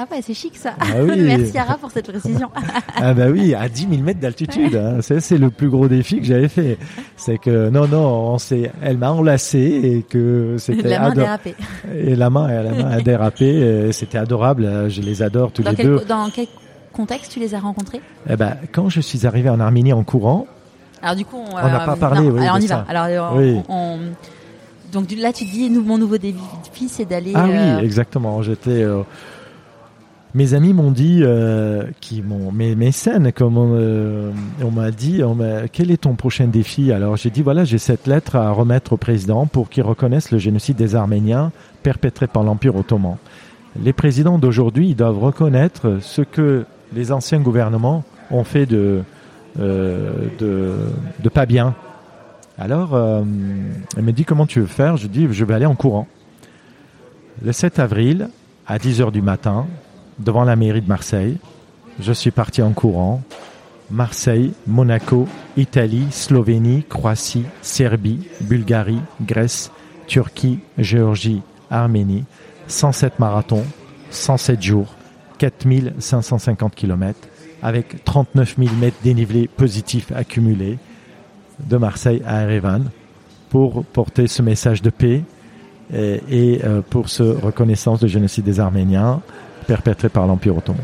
Ah ouais, c'est chic ça. Ah Merci Ara pour cette précision. ah bah oui, à 10 000 mètres d'altitude. Hein. C'est le plus gros défi que j'avais fait. C'est que non, non, on elle m'a enlacé et que c'était la main dérapé. Et la main, la main a dérapé. C'était adorable. Je les adore tous les deux. Dans quel contexte tu les as rencontrés? Eh ben, quand je suis arrivé en Arménie en courant. Alors du coup, on n'a pas parlé. oui, alors on y va. Alors on, donc là, tu dis, mon nouveau défi, c'est d'aller. Ah oui, euh, exactement. J'étais. Euh, mes amis m'ont dit, euh, qui m'ont, mes, scènes, comme on, on m'a dit, quel est ton prochain défi? Alors j'ai dit voilà, j'ai cette lettre à remettre au président pour qu'il reconnaisse le génocide des Arméniens perpétré par l'Empire ottoman. Les présidents d'aujourd'hui doivent reconnaître ce que les anciens gouvernements ont fait de, de, de pas bien alors, euh, elle me dit comment tu veux faire? Je dis je vais aller en courant. Le 7 avril, à 10h du matin, devant la mairie de Marseille, je suis parti en courant. Marseille, Monaco, Italie, Slovénie, Croatie, Serbie, Bulgarie, Grèce, Turquie, Géorgie, Arménie. 107 marathons, 107 jours, 4550 km, avec 39 000 mètres dénivelés positifs accumulés de Marseille à Erevan pour porter ce message de paix et, euh, pour ce reconnaissance du génocide des Arméniens perpétré par l'Empire ottoman.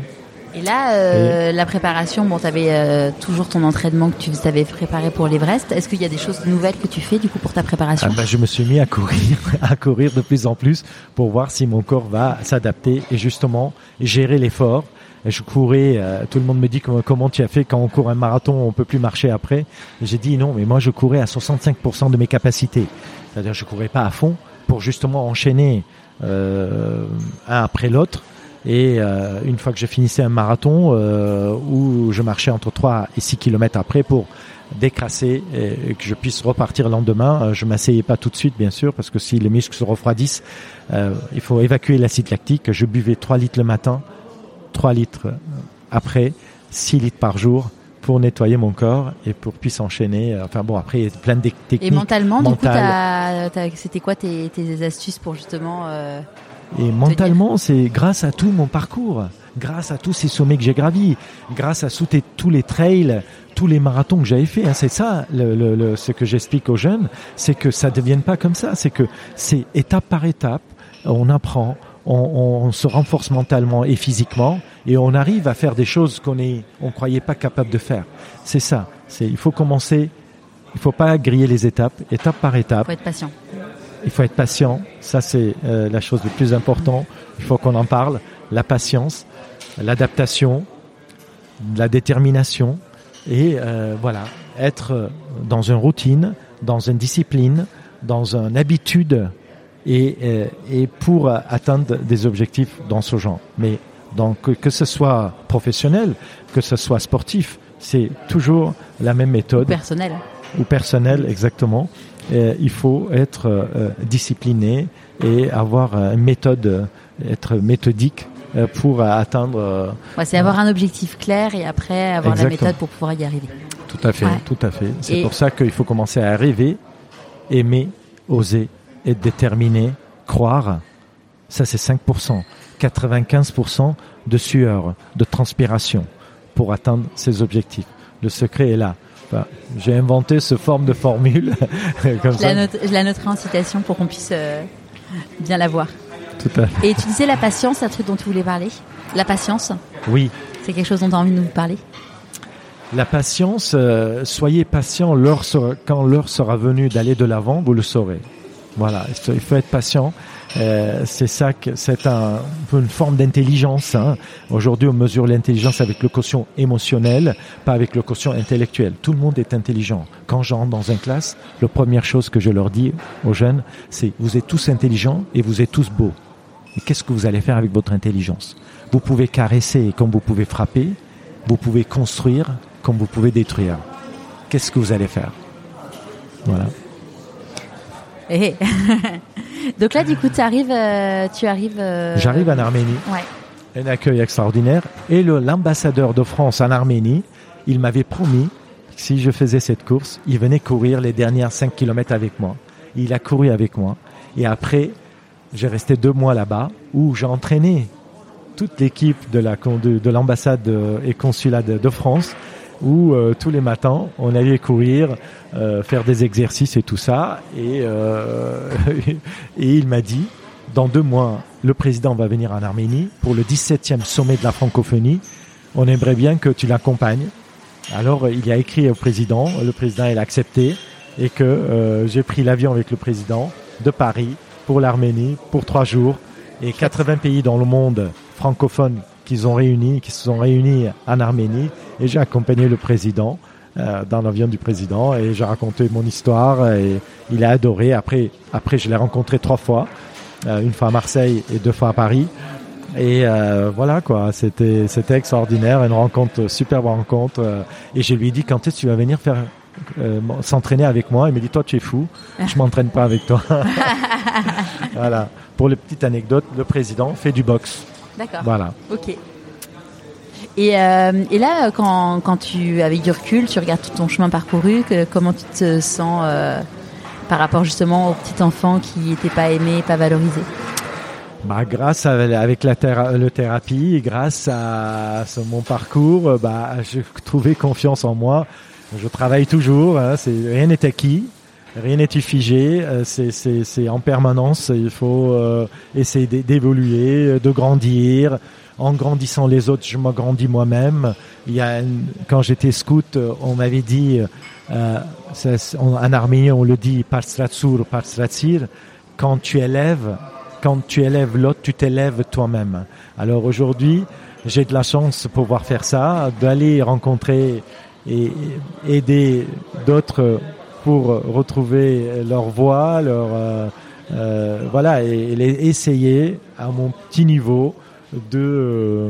Et là, euh, la préparation, bon, tu avais euh, toujours ton entraînement que tu avais préparé pour l'Everest. Est-ce qu'il y a des choses nouvelles que tu fais du coup pour ta préparation ah bah, Je me suis mis à courir, à courir de plus en plus pour voir si mon corps va s'adapter et justement gérer l'effort je courais, euh, tout le monde me dit comment, tu as fait quand on court un marathon, on peut plus marcher après. J'ai dit non, mais moi je courais à 65% de mes capacités. C'est-à-dire je courais pas à fond pour justement enchaîner un après l'autre. Et euh, une fois que je finissais un marathon où je marchais entre 3 et 6 km après pour décrasser et que je puisse repartir le lendemain. Je m'asseyais pas tout de suite, bien sûr, parce que si les muscles se refroidissent, il faut évacuer l'acide lactique. Je buvais 3 litres le matin, 3 litres après, 6 litres par jour pour nettoyer mon corps et pour puisse enchaîner. Enfin bon, après, il y a plein de techniques. Et mentalement, du coup, c'était quoi tes, astuces pour justement... Euh, et mentalement, c'est grâce à tout mon parcours, grâce à tous ces sommets que j'ai gravis, grâce à tous les trails, tous les marathons que j'avais fait. Hein, c'est ça, le, ce que j'explique aux jeunes, c'est que ça ne devienne pas comme ça. C'est que c'est étape par étape, on apprend, on, se renforce mentalement et physiquement et on arrive à faire des choses qu'on ne on croyait pas capable de faire. C'est ça. C'est, il faut commencer. Il faut pas griller les étapes, étape par étape. Il faut être patient. Il faut être patient. Ça, c'est euh, la chose la plus importante. Il faut qu'on en parle. La patience, l'adaptation, la détermination et euh, voilà, être dans une routine, dans une discipline, dans une habitude et, euh, et pour atteindre des objectifs dans ce genre. Mais donc que ce soit professionnel, que ce soit sportif, c'est toujours la même méthode. Ou personnel. Ou personnel, exactement. Il faut être euh, discipliné et avoir une méthode, être méthodique euh, pour atteindre. Ouais, c'est avoir un objectif clair et après avoir la méthode pour pouvoir y arriver. Tout à fait, tout à fait. C'est pour ça qu'il faut commencer à rêver, aimer, oser être déterminé, croire, ça c'est 5%. 95% de sueur, de transpiration pour atteindre ses objectifs. Le secret est là. J'ai inventé ce forme de formule. je, La noterai en citation pour qu'on puisse euh, bien la voir. Tout à fait. Et tu disais la patience, un truc dont tu voulais parler La patience Oui. C'est quelque chose dont tu as envie de nous parler La patience, euh, soyez patient quand l'heure sera venue d'aller de l'avant, vous le saurez. Voilà, il faut être patient. Euh, c'est ça que c'est un, une forme d'intelligence. Hein. Aujourd'hui, on mesure l'intelligence avec le quotient émotionnel, pas avec le quotient intellectuel. Tout le monde est intelligent. Quand j'entre dans une classe, la première chose que je leur dis aux jeunes, c'est vous êtes tous intelligents et vous êtes tous beaux. Et qu'est-ce que vous allez faire avec votre intelligence? Vous pouvez caresser comme vous pouvez frapper, vous pouvez construire comme vous pouvez détruire. Qu'est-ce que vous allez faire? Voilà. Eh, eh. Donc là, du coup, tu arrives, euh, tu arrives. euh, J'arrive en Arménie. Ouais. un accueil extraordinaire. Et le- l'ambassadeur de France en Arménie, il m'avait promis que si je faisais cette course, il venait courir les dernières 5 kilomètres avec moi. Il a couru avec moi. Et après, j'ai resté deux mois là-bas où j'ai entraîné toute l'équipe de la con- de, de l'ambassade euh, et consulat de, de France où euh, tous les matins on allait courir, euh, faire des exercices et tout ça. Et, euh, et il m'a dit, dans deux mois, le président va venir en Arménie pour le 17e sommet de la francophonie. On aimerait bien que tu l'accompagnes. Alors il a écrit au président, le président il a accepté et que euh, j'ai pris l'avion avec le président de Paris pour l'Arménie pour trois jours et 80 pays dans le monde francophones qu'ils ont réunis, qui se sont réunis en Arménie et j'ai accompagné le président euh, dans l'avion du président et j'ai raconté mon histoire et il a adoré. Après, après je l'ai rencontré trois fois, euh, une fois à Marseille et deux fois à Paris. Et euh, voilà quoi, c'était c'était extraordinaire, une rencontre, superbe rencontre. et je lui ai dit quand est-ce que tu vas venir faire euh, s'entraîner avec moi Il me dit toi tu es fou, je m'entraîne pas avec toi. voilà. Pour les petites anecdotes, le président fait du boxe. D'accord. Voilà. Ok. Et, euh, et là, quand, quand tu, avec du recul, tu regardes tout ton chemin parcouru, que, comment tu te sens euh, par rapport justement aux petits enfants qui n'étaient pas aimés, pas valorisés Bah, grâce à, avec la théra- le thérapie et grâce à, mon parcours, bah, j'ai trouvé confiance en moi. Je travaille toujours, hein, rien n'est acquis, rien n'est figé, euh, c'est, en permanence, il faut euh, essayer d'é- d'évoluer, euh, de grandir. En grandissant les autres, je m'agrandis moi-même. Quand j'étais scout, on m'avait dit, en arménien on le dit, par stratsur, par stratsir, quand tu élèves, quand tu élèves l'autre, tu t'élèves toi-même. Alors aujourd'hui, j'ai de la chance de pouvoir faire ça, d'aller rencontrer et aider d'autres pour retrouver leur voix, leur euh, euh, voilà, et, essayer à mon petit niveau de euh,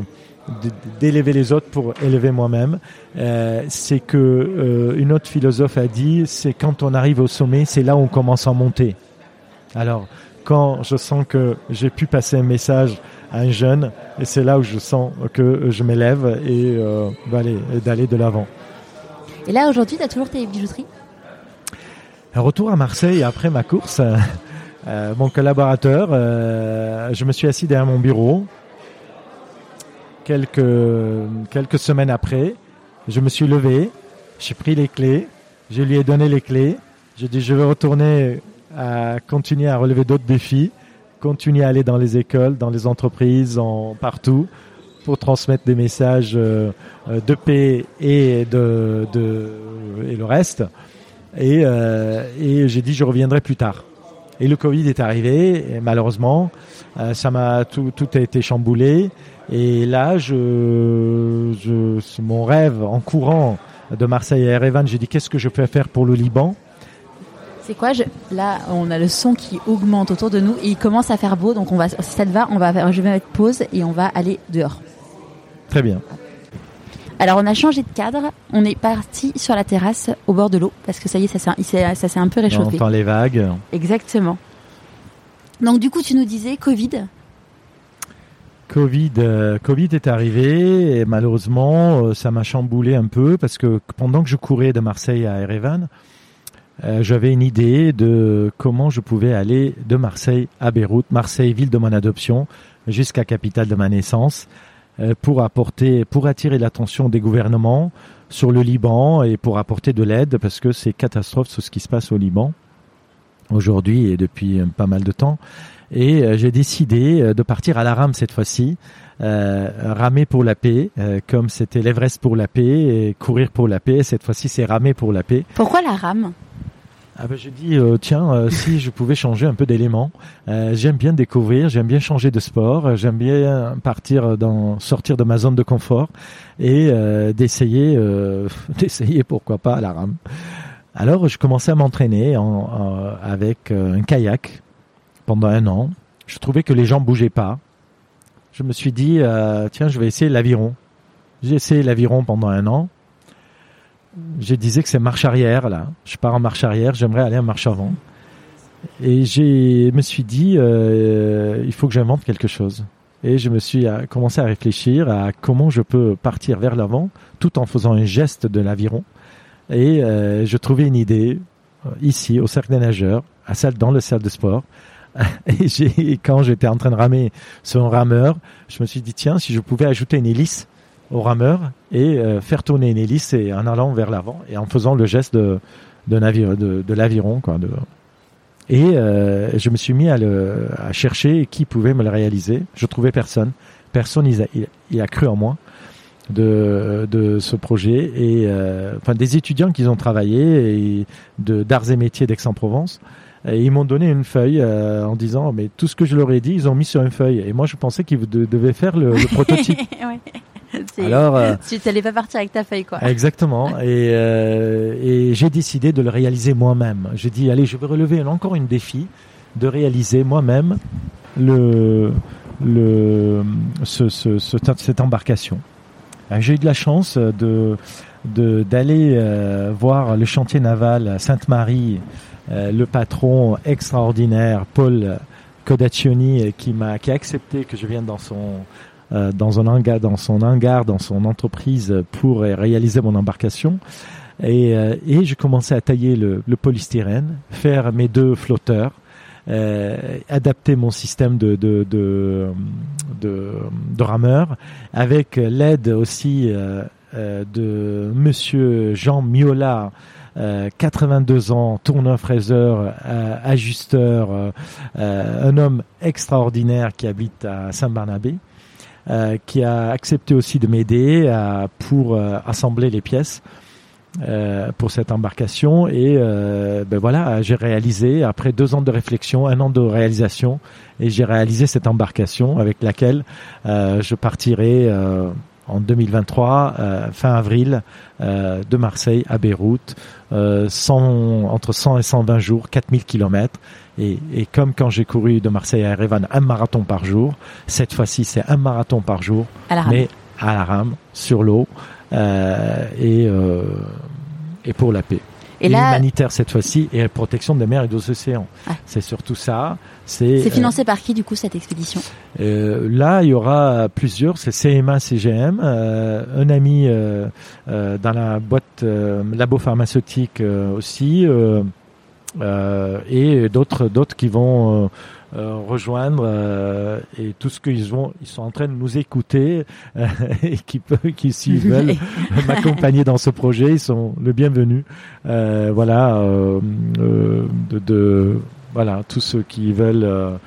d'élever les autres pour élever moi-même. Euh, c'est que euh, une autre philosophe a dit, c'est quand on arrive au sommet, c'est là où on commence à monter. Alors, quand je sens que j'ai pu passer un message à un jeune, c'est là où je sens que je m'élève et euh, d'aller de l'avant. Et là, aujourd'hui, tu as toujours tes bijouteries? Retour à Marseille après ma course, euh, mon collaborateur, euh, je me suis assis derrière mon bureau. Quelques, quelques semaines après, je me suis levé, j'ai pris les clés, je lui ai donné les clés, j'ai dit je vais retourner à continuer à relever d'autres défis, continuer à aller dans les écoles, dans les entreprises, en, partout, pour transmettre des messages euh, euh, de paix et de, de et le reste. Et, euh, et j'ai dit je reviendrai plus tard. Et le Covid est arrivé, et malheureusement, euh, ça m'a tout, tout a été chamboulé. Et là, je, je, mon rêve en courant de Marseille à Erevan, j'ai dit qu'est-ce que je peux faire pour le Liban? C'est quoi? Je... Là, on a le son qui augmente autour de nous et il commence à faire beau. Donc, on va, si ça te va, on va, je vais mettre pause et on va aller dehors. Très bien. Alors, on a changé de cadre. On est parti sur la terrasse au bord de l'eau parce que ça y est, ça s'est- un peu On réchauffé. entend les vagues. Exactement. Donc, du coup, tu nous disais Covid. Covid, euh, Covid est arrivé et malheureusement euh, ça m'a chamboulé un peu parce que pendant que je courais de Marseille à Erevan, euh, j'avais une idée de comment je pouvais aller de Marseille à Beyrouth, Marseille ville de mon adoption, jusqu'à capitale de ma naissance, pour apporter, pour attirer l'attention des gouvernements sur le Liban et pour apporter de l'aide parce que c'est catastrophe ce qui se passe au Liban aujourd'hui et depuis euh, pas mal de temps. Et euh, j'ai décidé euh, de partir à la rame cette fois-ci, euh, ramer pour la paix, euh, comme c'était l'Everest pour la paix et courir pour la paix. Cette fois-ci, c'est ramer pour la paix. Pourquoi la rame Ah ben, je dis euh, tiens, euh, si je pouvais changer un peu d'éléments. Euh, j'aime bien découvrir, j'aime bien changer de sport, euh, j'aime bien partir dans, sortir de ma zone de confort et euh, d'essayer, euh, d'essayer pourquoi pas à la rame. Alors, je commençais à m'entraîner en, en- avec un kayak pendant un an. je trouvais que les gens bougeaient pas. Je me suis dit, tiens, je vais essayer l'aviron. J'ai essayé l'aviron pendant un an. Je disais que c'est marche arrière là. Je pars en marche arrière, j'aimerais aller en marche avant. Et j'ai me suis dit, euh, il faut que j'invente quelque chose. Et je me suis commencé à réfléchir à comment je peux partir vers l'avant tout en faisant un geste de l'aviron. Et euh, je trouvais une idée euh, ici au cercle des nageurs, à salle dans le cercle de sport. Et j'ai, quand j'étais en train de ramer sur un rameur, je me suis dit tiens si je pouvais ajouter une hélice au rameur et euh, faire tourner une hélice et en allant vers l'avant et en faisant le geste de de, l'aviron quoi. Et euh, je me suis mis à, chercher qui pouvait me le réaliser. Je trouvais personne. Personne il a, il a cru en moi de, de ce projet et euh, enfin des étudiants qui ont travaillé de d'arts et métiers d'Aix-en-Provence. Ils m'ont donné une feuille en disant mais tout ce que je leur ai dit ils ont mis sur une feuille et moi je pensais qu'ils de, devaient faire le, le prototype. Alors, euh, tu n'allais pas partir avec ta feuille, quoi. Exactement. Et, euh, et j'ai décidé de le réaliser moi-même. J'ai dit, allez, je vais relever encore une défi de réaliser moi-même le, le, ce, ce, ce, cette embarcation. Euh, j'ai eu de la chance de d'aller euh, voir le chantier naval Sainte-Marie, le patron extraordinaire Paul Codaccioni qui m'a qui a accepté que je vienne dans son hangar, dans son hangar, dans son entreprise pour réaliser mon embarcation. Et, et je commençais à tailler le, polystyrène, faire mes deux flotteurs, euh, adapter mon système de, rameur avec l'aide aussi euh, euh, de Monsieur Jean Miola. 82 ans, tourneur-fraiseur, ajusteur, un homme extraordinaire qui habite à Saint-Barnabé, qui a accepté aussi de m'aider pour assembler les pièces. Euh, pour cette embarcation et euh, ben voilà j'ai réalisé après deux ans de réflexion un an de réalisation et j'ai réalisé cette embarcation avec laquelle euh, je partirai euh, en 2023 euh, fin avril de Marseille à Beyrouth 100, entre 100 et 120 jours 4000 kilomètres et, et, comme quand j'ai couru de Marseille à Erevan un marathon par jour cette fois-ci c'est un marathon par jour mais à la rame sur l'eau euh, et, euh, et pour la paix. Et l'humanitaire cette fois-ci et la protection des mers et des océans. C'est surtout ça. C'est euh, financé par qui du coup cette expédition? euh, Là, il y aura plusieurs. C'est CMA, CGM, euh, un ami dans la boîte labo pharmaceutique aussi, et d'autres d'autres qui vont euh, rejoindre euh, et tout ce qu'ils vont, ils sont en train de nous écouter euh, et qui peut, qui s'ils veulent m'accompagner dans ce projet, ils sont le bienvenu. voilà, de, de voilà, tous ceux qui veulent euh,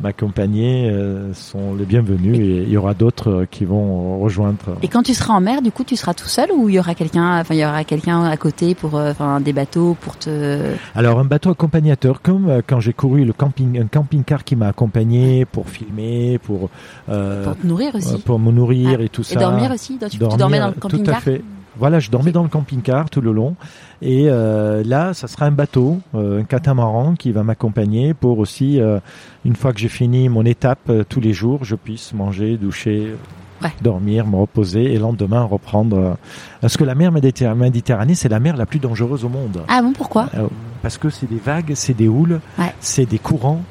m'accompagner euh, sont les bienvenus et il y aura d'autres euh, qui vont rejoindre. Et quand tu seras en mer, du coup, tu seras tout seul ou il y aura quelqu'un, enfin il y aura quelqu'un à côté pour, enfin des bateaux pour te. Alors un bateau accompagnateur, comme quand j'ai couru le camping, un camping-car qui m'a accompagné pour filmer, pour pour te nourrir aussi, pour me nourrir ah. et tout ça. Et dormir aussi. Tu, dormir, tu dormais dans le camping-car. Tout à fait. Voilà, je dormais dans le camping-car tout le long. Et euh, là, ça sera un bateau, euh, un catamaran qui va m'accompagner pour aussi, euh, une fois que j'ai fini mon étape tous les jours, je puisse manger, doucher, dormir, me reposer et le lendemain reprendre. Parce que la mer Méditerranée, c'est la mer la plus dangereuse au monde. Ah bon, pourquoi? Parce que c'est des vagues, c'est des houles, c'est des courants.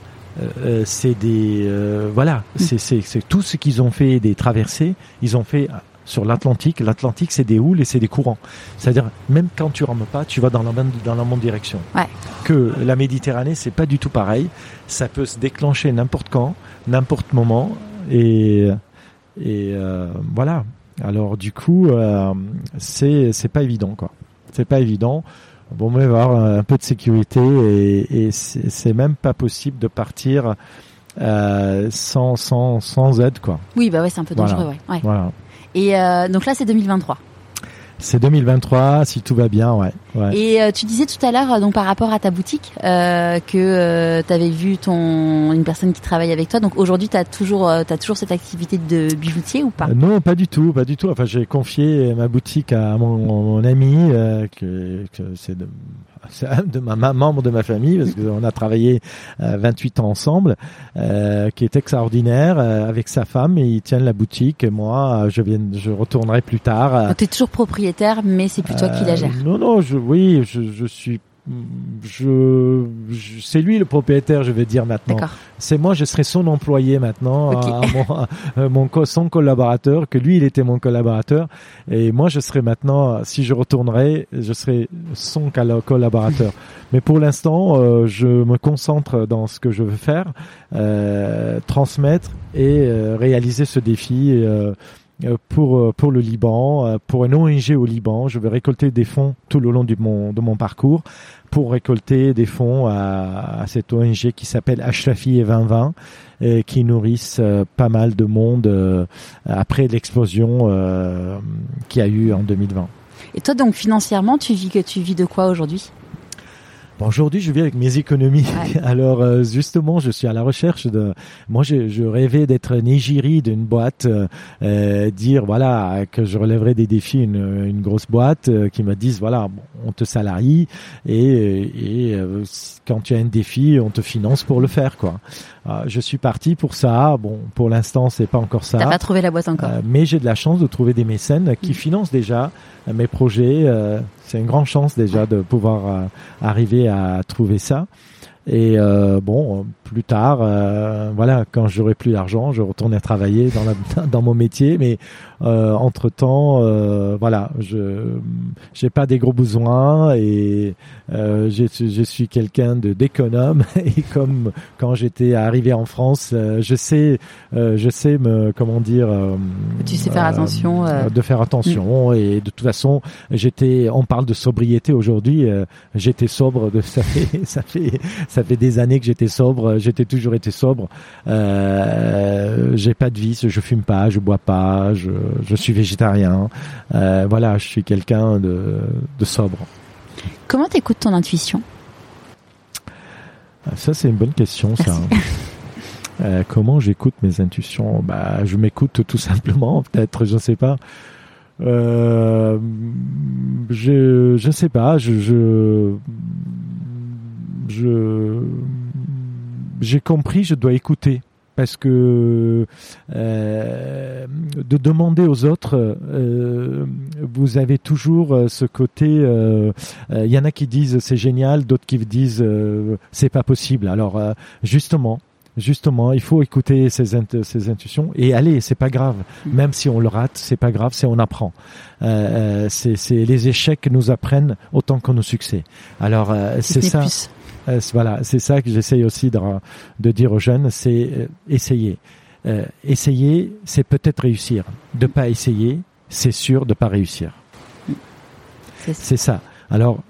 c'est des voilà, mm. c'est tout ce qu'ils ont fait des traversées, ils ont fait sur l'Atlantique. L'Atlantique, c'est des houles et c'est des courants. C'est-à-dire, même quand tu rames pas, tu vas dans la même, dans la même direction. Ouais. Que la Méditerranée, c'est pas du tout pareil. Ça peut se déclencher n'importe quand, n'importe moment. Et, et euh, voilà. Alors, du coup, euh, c'est, pas évident, quoi. C'est pas évident. Bon, on va avoir un peu de sécurité et, et c'est même pas possible de partir euh, sans, sans, sans aide, quoi. Oui, bah ouais, c'est un peu dangereux, ouais. ouais. Voilà. Et euh, donc là, c'est 2023. C'est 2023, si tout va bien, ouais. ouais. Et euh, tu disais tout à l'heure, donc par rapport à ta boutique, euh, que euh, tu avais vu ton une personne qui travaille avec toi. Donc aujourd'hui, tu as toujours, euh, as toujours cette activité de bijoutier ou pas? Non, pas du tout, pas du tout. Enfin, j'ai confié ma boutique à mon, mon ami, que, que c'est un de ma membre de ma famille parce qu'on a travaillé 28 ans ensemble, qui est extraordinaire avec sa femme et ils tiennent la boutique. Et moi, je viens, je retournerai plus tard. Tu es toujours propriétaire, mais c'est plus toi qui la gère. Non, non, je, oui, je, je suis je, c'est lui le propriétaire, je vais dire maintenant. C'est moi, je serai son employé maintenant, mon, mon, son collaborateur, que lui, il était mon collaborateur, et moi, je serai maintenant, si je retournerai, je serai son collaborateur. Mais pour l'instant, euh, je me concentre dans ce que je veux faire, euh, transmettre et euh, réaliser ce défi. Pour euh, pour le Liban, euh, pour une ONG au Liban. Je vais récolter des fonds tout le long de mon de mon parcours pour récolter des fonds à, cette ONG qui s'appelle Ashrafi et 2020 et qui nourrissent pas mal de monde après l'explosion euh, qu'il y a eu en 2020. Et toi donc financièrement, tu vis tu vis de quoi aujourd'hui? Bon, aujourd'hui, je vis avec mes économies. Alors, euh, justement, je suis à la recherche de. Moi, je, je rêvais d'être négiri d'une boîte, euh, euh, dire voilà que je relèverais des défis une, une grosse boîte qui me dise voilà on te salarie et, et quand tu as un défi, on te finance pour le faire quoi. Je suis parti pour ça. Bon, pour l'instant, c'est pas encore ça. T'as pas trouvé la boîte encore. mais j'ai de la chance de trouver des mécènes qui mm. financent déjà mes projets. c'est une grande chance déjà de pouvoir arriver à trouver ça. Et euh, bon, plus tard, euh, voilà, quand j'aurai plus d'argent, je retournerai travailler dans, la, dans mon métier. Mais euh, entre temps, euh, voilà, je j'ai pas des gros besoins et je, je suis quelqu'un de d'économe. Et comme quand j'étais arrivé en France, je sais, je sais me comment dire. tu sais faire attention. De faire attention mm. et de toute façon, j'étais. On parle de sobriété aujourd'hui. j'étais sobre de ça fait ça fait ça fait des années que j'étais sobre, j'étais toujours été sobre. Euh, j'ai pas de vice, je fume pas, je bois pas, je, je suis végétarien. Euh, voilà, je suis quelqu'un de, de sobre. Comment t'écoutes ton intuition? Ah, Ça, c'est une bonne question, ça. Euh, comment j'écoute mes intuitions? Bah, je m'écoute tout simplement, peut-être, je ne sais pas. Euh, je je sais pas, je je je j'ai compris, je dois écouter parce que euh, de demander aux autres, euh, vous avez toujours euh, ce côté. Il euh, euh, y en a qui disent c'est génial, d'autres qui disent c'est pas possible. Alors justement. Justement, il faut écouter ses, ses intuitions et aller. C'est pas grave, même si on le rate, c'est pas grave, c'est on apprend. c'est les échecs nous apprennent autant que nos succès. Alors c'est ça. Euh, voilà, c'est ça que j'essaye aussi de, de, dire aux jeunes, c'est euh, essayer. Euh, essayer, c'est peut-être réussir. De pas essayer, c'est sûr de pas réussir. C'est ça. Alors,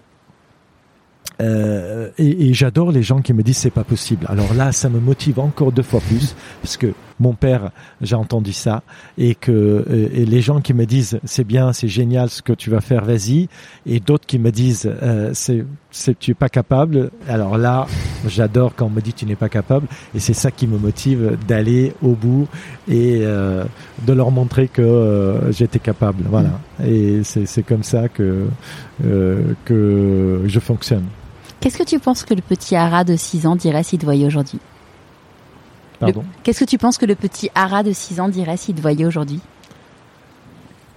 euh, et, et j'adore les gens qui me disent c'est pas possible. Alors là, ça me motive encore deux fois plus parce que mon père, j'ai entendu ça et que euh, et les gens qui me disent c'est bien, c'est génial ce que tu vas faire, vas-y, et d'autres qui me disent euh, c'est c'est tu es pas capable. Alors là, j'adore quand on me dit tu n'es pas capable et c'est ça qui me motive d'aller au bout et euh, de leur montrer que euh, j'étais capable. Voilà. Et c'est c'est comme ça que que je fonctionne. Qu'est-ce que tu penses que le petit Ara de 6 ans dirait s'il te voyait aujourd'hui? Pardon Qu'est-ce que tu penses que le petit Ara de 6 ans dirait s'il te voyait aujourd'hui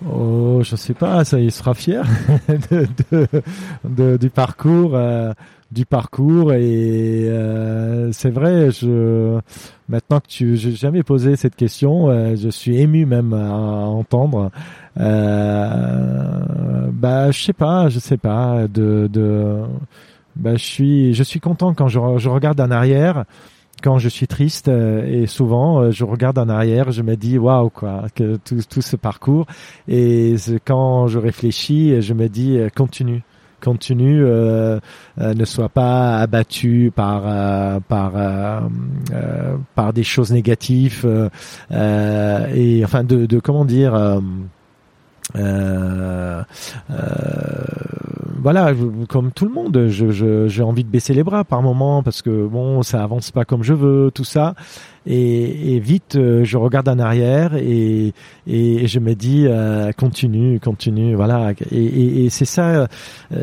Oh, je sais pas, ça il sera fier de, de, de, du parcours, euh, du parcours et euh, c'est vrai. Je maintenant que tu, j'ai jamais posé cette question, euh, je suis ému même à entendre. Bah, je sais pas, je sais pas de, de bah, je suis, je suis content quand je, je regarde en arrière quand je suis triste euh, et souvent euh, je regarde en arrière, je me dis waouh quoi que tout, tout ce parcours. Et quand je réfléchis, je me dis euh, continue. Continue, euh, ne sois pas abattu par euh, par euh, par des choses négatives et enfin de, de comment dire voilà, comme tout le monde, je, j'ai envie de baisser les bras par moment parce que bon, ça avance pas comme je veux, tout ça. Et, et vite, euh, je regarde en arrière et, et je me dis euh, continue, continue, voilà. Et, et c'est ça, euh,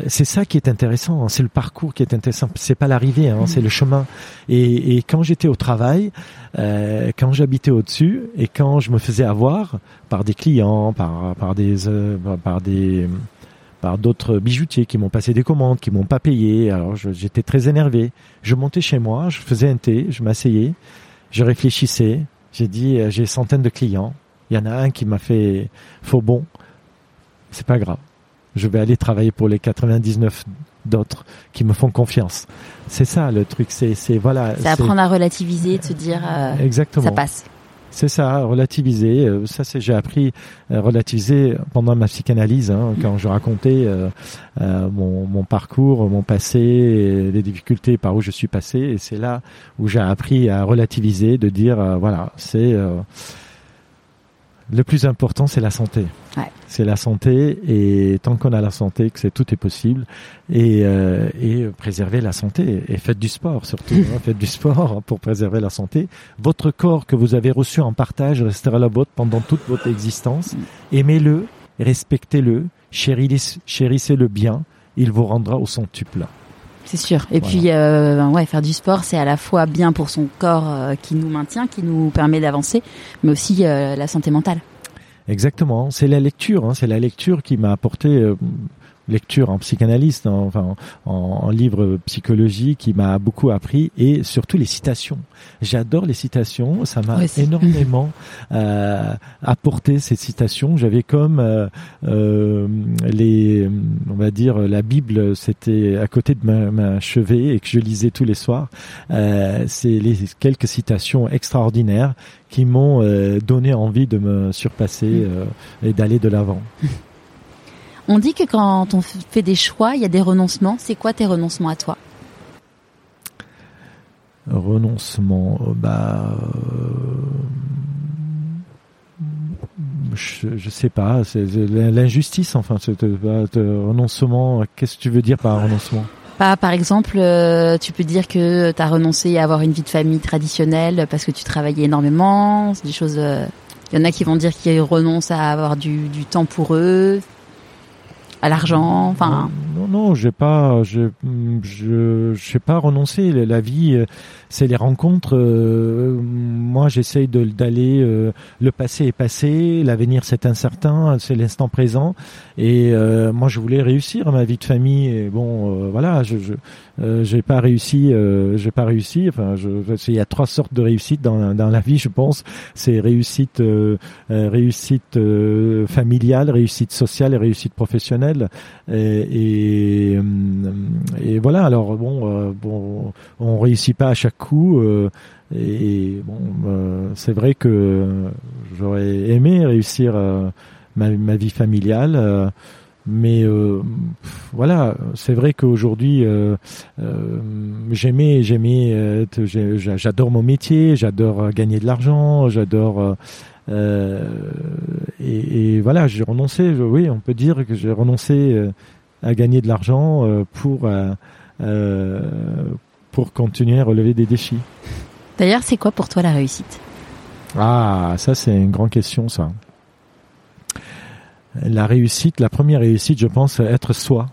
c'est ça qui est intéressant. Hein. C'est le parcours qui est intéressant. C'est pas l'arrivée, hein, c'est le chemin. Et, quand j'étais au travail, euh, quand j'habitais au-dessus et quand je me faisais avoir par des clients, par par des par des par d'autres bijoutiers qui m'ont passé des commandes, qui m'ont pas payé. Alors j'étais très énervé. Je montais chez moi, je faisais un thé, je m'asseyais, je réfléchissais. J'ai dit euh, j'ai centaines de clients. Il y en a un qui m'a fait faux bon. C'est pas grave. Je vais aller travailler pour les 99 d'autres qui me font confiance. C'est ça le truc. C'est c'est voilà. C'est apprendre à relativiser, de se dire. Euh, Exactement. Ça passe. C'est ça, relativiser. Euh, ça, c'est j'ai appris relativiser pendant ma psychanalyse, hein, quand je racontais euh, euh, mon, parcours, mon passé, les difficultés par où je suis passé. Et c'est là où j'ai appris à relativiser, de dire voilà, c'est le plus important, c'est la santé. Ouais. C'est la santé et tant qu'on a la santé, que c'est tout est possible et, euh, et préserver la santé et faites du sport surtout. hein, faites du sport pour préserver la santé. Votre corps que vous avez reçu en partage restera la vôtre pendant toute votre existence. Aimez-le, respectez-le, chérissez-le bien. Il vous rendra au centuple. C'est sûr. Et puis, euh, ouais, faire du sport, c'est à la fois bien pour son corps euh, qui nous maintient, qui nous permet d'avancer, mais aussi euh, la santé mentale. Exactement. C'est la lecture. Hein, c'est la lecture qui m'a apporté euh, lecture en psychanalyste, en, enfin en, en, livre psychologie qui m'a beaucoup appris et surtout les citations. J'adore les citations, ça m'a énormément euh, apporté ces citations. J'avais comme euh, euh, les, on va dire la Bible, c'était à côté de ma, ma, chevet et que je lisais tous les soirs. C'est les quelques citations extraordinaires qui m'ont donné envie de me surpasser euh, et d'aller de l'avant. On dit que quand on fait des choix, il y a des renoncements. C'est quoi tes renoncements à toi? Renoncement, bah, je, je sais pas, c'est l'injustice. Enfin, renoncement. Qu'est-ce que tu veux dire par renoncement? Pas, par exemple, euh, tu peux dire que tu as renoncé à avoir une vie de famille traditionnelle parce que tu travaillais énormément. C'est des choses. Il euh, y en a qui vont dire qu'ils renoncent à avoir du, du temps pour eux à l'argent enfin. non non j'ai pas je je j'ai pas renoncé la vie euh, c'est les rencontres euh, moi j'essaye d'aller euh, le passé est passé l'avenir c'est incertain c'est l'instant présent. Et moi je voulais réussir ma vie de famille et bon voilà je, je j'ai pas réussi j'ai pas réussi. Enfin je il y a trois sortes de réussite dans dans la vie je pense. C'est réussite réussite familiale réussite sociale et réussite professionnelle. Et, et, et, voilà. Alors bon, euh, bon, on réussit pas à chaque coup. Euh, et bon, euh, c'est vrai que j'aurais aimé réussir ma, ma, vie familiale. mais voilà, c'est vrai qu'aujourd'hui, j'aimais, j'aimais, j'adore mon métier, j'adore gagner de l'argent, j'adore euh, et, voilà, j'ai renoncé. Oui, on peut dire que j'ai renoncé euh, à gagner de l'argent euh, pour pour continuer à relever des défis. D'ailleurs, c'est quoi pour toi la réussite? Ah, ça c'est une grande question, ça. La réussite, la première réussite, je pense, être soi,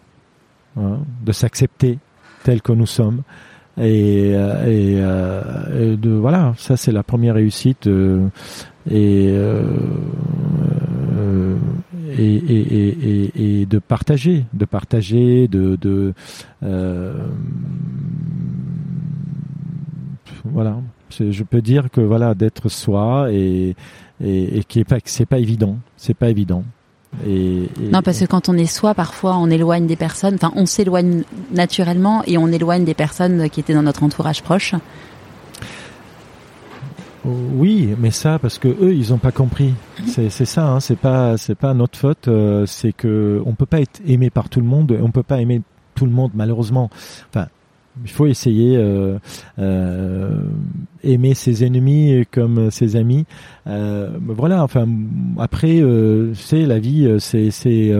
hein, de s'accepter tel que nous sommes, et, et, et, de voilà, ça c'est la première réussite et, euh, euh, et, et, et, et, de partager, de partager, de, de euh, voilà. Je peux dire que voilà d'être soi et et, et qui est pas c'est pas évident, c'est pas évident. Et, et, non, parce que quand on est soi, parfois on éloigne des personnes. Enfin, on s'éloigne naturellement et on éloigne des personnes qui étaient dans notre entourage proche. Oui, mais ça parce que eux ils ont pas compris. C'est c'est ça, hein, c'est pas c'est pas notre faute. Euh, c'est que on peut pas être aimé par tout le monde. On peut pas aimer tout le monde malheureusement. Enfin, il faut essayer euh, euh, aimer ses ennemis comme ses amis. Euh, voilà. Enfin après, c'est la vie. C'est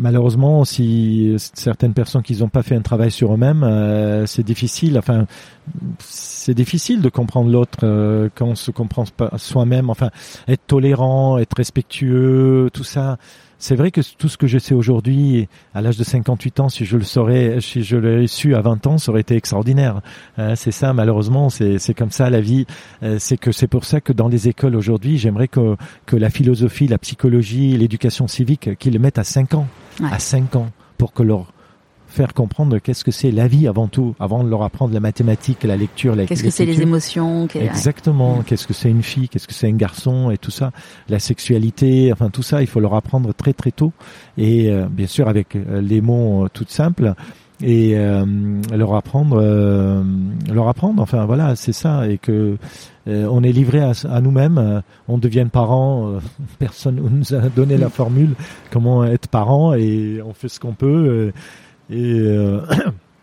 malheureusement, si certaines personnes qui n'ont pas fait un travail sur eux-mêmes, c'est difficile. Enfin, c'est difficile de comprendre l'autre quand on se comprend pas soi-même. Enfin, être tolérant, être respectueux, tout ça. C'est vrai que tout ce que je sais aujourd'hui, à l'âge de 58 ans, si je le saurais, si je l'avais su à 20 ans, ça aurait été extraordinaire. Euh, c'est ça, malheureusement, c'est comme ça la vie. Euh, c'est que c'est pour ça que dans les écoles aujourd'hui, j'aimerais que, que la philosophie, la psychologie, l'éducation civique, qu'ils le mettent à 5 ans. À 5 ans, pour que leur faire comprendre qu'est-ce que c'est la vie avant tout, avant de leur apprendre la mathématique, la lecture, la Qu'est-ce que c'est les émotions Exactement. Qu'est-ce que c'est une fille Qu'est-ce que c'est un garçon Et tout ça, la sexualité, enfin tout ça, il faut leur apprendre très très tôt. Et euh, bien sûr avec euh, les mots euh, tout simples et leur apprendre, leur apprendre. Enfin voilà, c'est ça. Et que on est livré à, à nous-mêmes. on devient parents. personne nous a donné la formule comment être parent et on fait ce qu'on peut. Et euh,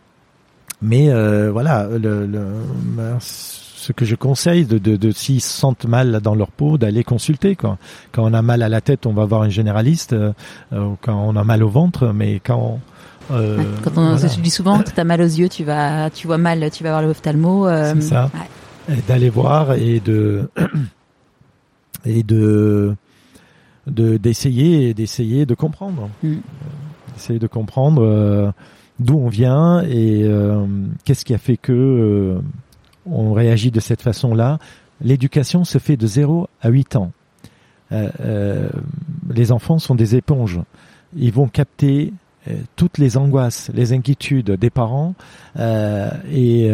mais euh, voilà, le, le, ce que je conseille, de, de, de s'ils se sentent mal dans leur peau, d'aller consulter. Quand on a mal à la tête, on va voir un généraliste. Euh, quand on a mal au ventre, mais quand euh, quand on se dit souvent, tu as mal aux yeux, tu vas, tu vois mal, tu vas voir l'ophtalmo. Euh, C'est ça. Ouais. D'aller voir et de et de d'essayer d'essayer de comprendre. Mm essayer de comprendre euh, d'où on vient et euh, qu'est-ce qui a fait que euh, on réagit de cette façon-là. L'éducation se fait de 0 à 8 ans. les enfants sont des éponges. Ils vont capter toutes les angoisses, les inquiétudes des parents, et,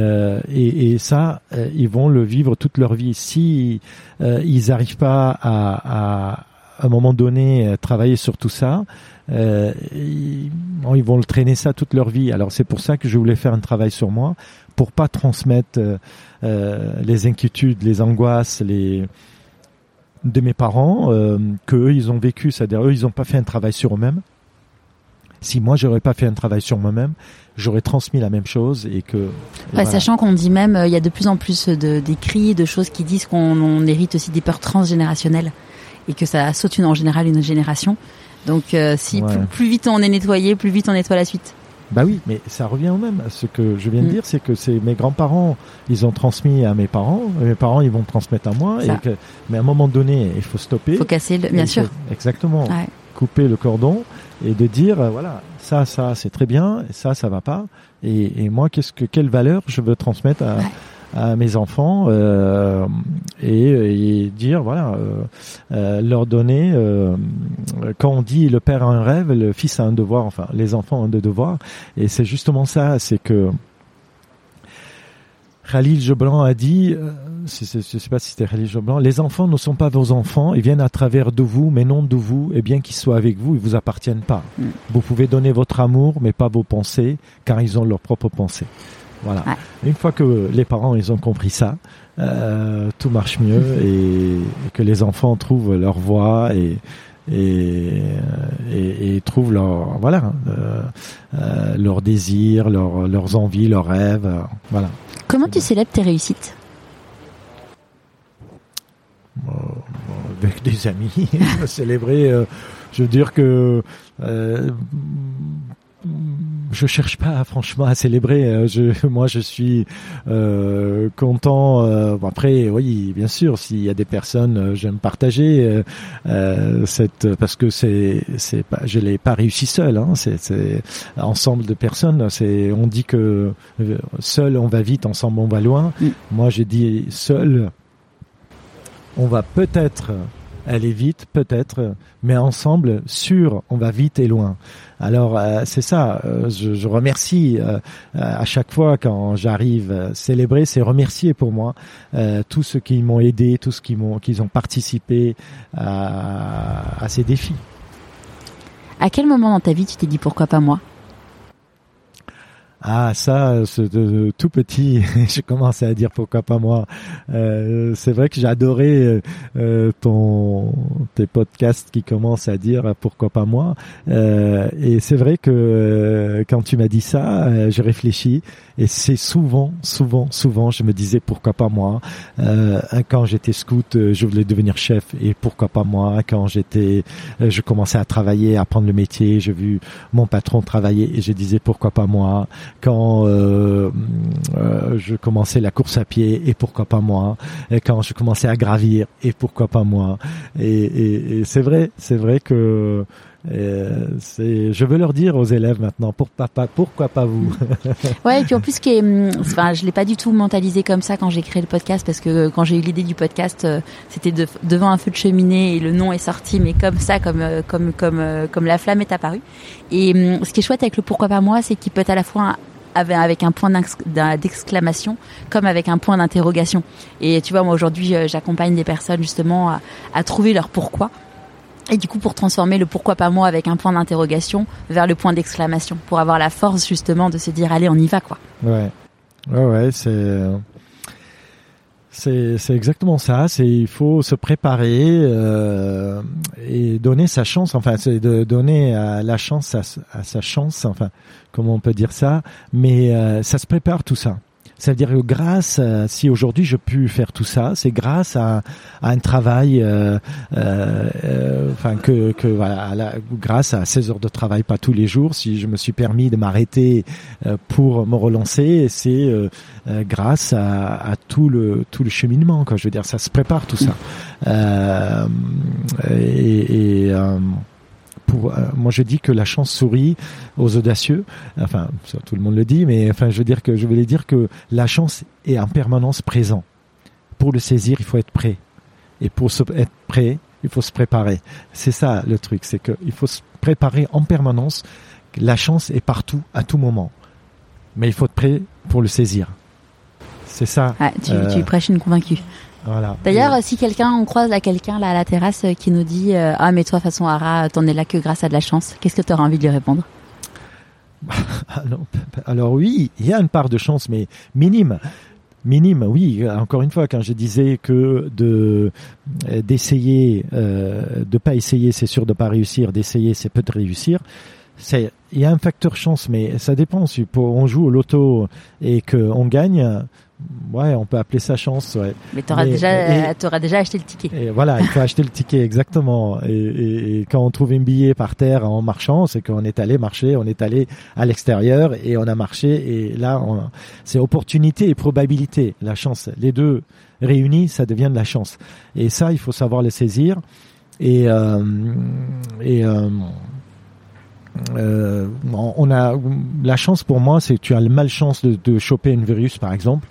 ça, ils vont le vivre toute leur vie. Si ils n'arrivent pas à, à un moment donné travailler sur tout ça, euh, ils, ils, vont le traîner ça toute leur vie. Alors c'est pour ça que je voulais faire un travail sur moi pour pas transmettre euh, euh les inquiétudes, les angoisses, les de mes parents euh, que eux ils ont vécu, c'est-à-dire eux ils n'ont pas fait un travail sur eux-mêmes. Si moi j'aurais pas fait un travail sur moi-même, j'aurais transmis la même chose et que. Ouais, Sachant qu'on dit même, euh, il y a de plus en plus d'écrits, de, de choses qui disent qu'on hérite aussi des peurs transgénérationnelles et que ça saute une, en général une génération. Donc euh, si plus, vite on est nettoyé, plus vite on nettoie la suite. Bah oui, mais ça revient au même. Ce que je viens de mm. dire, c'est que c'est mes grands-parents, ils ont transmis à mes parents, et mes parents, ils vont transmettre à moi. Et que, mais à un moment donné, il faut stopper. Il faut casser, le, bien sûr. Exactement. Couper le cordon et de dire, euh, voilà, ça, ça, c'est très bien, et ça, ça va pas. Et, et moi, qu'est-ce que, quelle valeur je veux transmettre à, à mes enfants euh, et, et, dire voilà euh, euh, leur donner euh, quand on dit le père a un rêve le fils a un devoir enfin les enfants ont des devoirs et c'est justement ça c'est que Khalil Joblan a dit, euh, je ne sais pas si c'était Khalil Joblan, les enfants ne sont pas vos enfants, ils viennent à travers de vous, mais non de vous, et bien qu'ils soient avec vous, ils vous appartiennent pas. Mm. Vous pouvez donner votre amour, mais pas vos pensées, car ils ont leurs propres pensées. Voilà. Une fois que les parents ils ont compris ça, euh, tout marche mieux et, que les enfants trouvent leur voie et et, et, et trouvent leur voilà euh, euh, leurs désirs, leur, leurs envies, leurs rêves, euh, voilà. Comment tu célèbres tes réussites? Avec des amis, célébrer. Euh, je veux dire que je cherche pas franchement à célébrer. Euh, je, moi, je suis euh, content. Euh, après, oui, bien sûr, s'il y a des personnes, euh, j'aime partager euh, cette parce que c'est c'est pas, je l'ai pas réussi seul. Hein, c'est ensemble de personnes. C'est on dit que seul on va vite, ensemble on va loin. Mm. Moi, j'ai dit seul, on va peut-être aller vite, peut-être, mais ensemble, sûr, on va vite et loin. Alors euh, c'est ça. Euh, je, remercie euh, à chaque fois quand j'arrive célébrer, c'est remercier pour moi tous ceux qui m'ont aidé, tous ceux qui m'ont, qui ont participé à, à ces défis. À quel moment dans ta vie tu t'es dit pourquoi pas moi? Ah ça, ce, de, tout petit, je commençais à dire pourquoi pas moi. Euh, c'est vrai que adoré euh, ton tes podcasts qui commencent à dire pourquoi pas moi. Euh, et c'est vrai que euh, quand tu m'as dit ça, euh, j'ai réfléchi et c'est souvent, souvent, souvent, je me disais pourquoi pas moi. quand j'étais scout, je voulais devenir chef et pourquoi pas moi. Quand j'étais, je commençais à travailler, à apprendre le métier, j'ai vu mon patron travailler et je disais pourquoi pas moi quand euh, euh, je commençais la course à pied et pourquoi pas moi et quand je commençais à gravir et pourquoi pas moi. Et, et, c'est vrai c'est vrai que c'est, je veux leur dire aux élèves maintenant, pour papa, pourquoi pas vous? Ouais, et puis en plus, qui est, hum, enfin, je l'ai pas du tout mentalisé comme ça quand j'ai créé le podcast, parce que quand j'ai eu l'idée du podcast, c'était devant un feu de cheminée et le nom est sorti, mais comme ça, comme comme comme comme la flamme est apparue. Et hum, ce qui est chouette avec le pourquoi pas moi, c'est qu'il peut être à la fois avec un point d'exclamation comme avec un point d'interrogation. Et tu vois, moi aujourd'hui, euh, j'accompagne des personnes justement à, trouver leur pourquoi. Et du coup, pour transformer le pourquoi pas moi avec un point d'interrogation vers le point d'exclamation, pour avoir la force justement de se dire allez, on y va quoi. Ouais, ouais, ouais, c'est c'est exactement ça. C'est il faut se préparer euh, et donner sa chance. Enfin, c'est de donner la chance à, à, sa chance. Enfin, comment on peut dire ça Mais euh, ça se prépare tout ça. C'est-à-dire que grâce, si aujourd'hui je pu faire tout ça, c'est grâce à, un travail, euh, euh, enfin que, que voilà, grâce à 16 heures de travail, pas tous les jours. Si je me suis permis de m'arrêter pour me relancer, c'est grâce à, tout le tout le cheminement. Quoi. Je veux dire, ça se prépare tout ça. et, et euh, moi je dis que la chance sourit aux audacieux. Enfin, tout le monde le dit, mais enfin, je veux dire que je voulais dire que la chance est en permanence présent. Pour le saisir, il faut être prêt. Et pour être prêt, il faut se préparer. C'est ça le truc, c'est qu'il faut se préparer en permanence. La chance est partout, à tout moment. Mais il faut être prêt pour le saisir. C'est ça. Ah, tu, euh, tu prêches une convaincue. D'ailleurs, si quelqu'un, on croise là quelqu'un là à la terrasse euh, qui nous dit euh, ah mais toi façon Ara, t'en es là que grâce à de la chance, qu'est-ce que tu auras envie de lui répondre? Alors, oui, il y a une part de chance, mais minime. Minime, oui. Encore une fois, quand je disais que de euh, d'essayer, euh, de pas essayer, c'est sûr de pas réussir. D'essayer, c'est peut-être réussir. C'est il y a un facteur chance, mais ça dépend. Si on joue au loto et qu'on gagne, ouais, on peut appeler ça chance. Ouais. Mais tu auras déjà, auras déjà acheté le ticket. Et voilà, il faut acheter le ticket exactement. Et, quand on trouve un billet par terre en marchant, c'est qu'on est allé marcher, on est allé à l'extérieur et on a marché. Et là, c'est opportunité et probabilité, la chance. Les deux réunis, ça devient de la chance. Et ça, il faut savoir le saisir. Et, euh, et euh, euh, on a la chance pour moi, c'est que tu as le malchance de, de choper une virus, par exemple.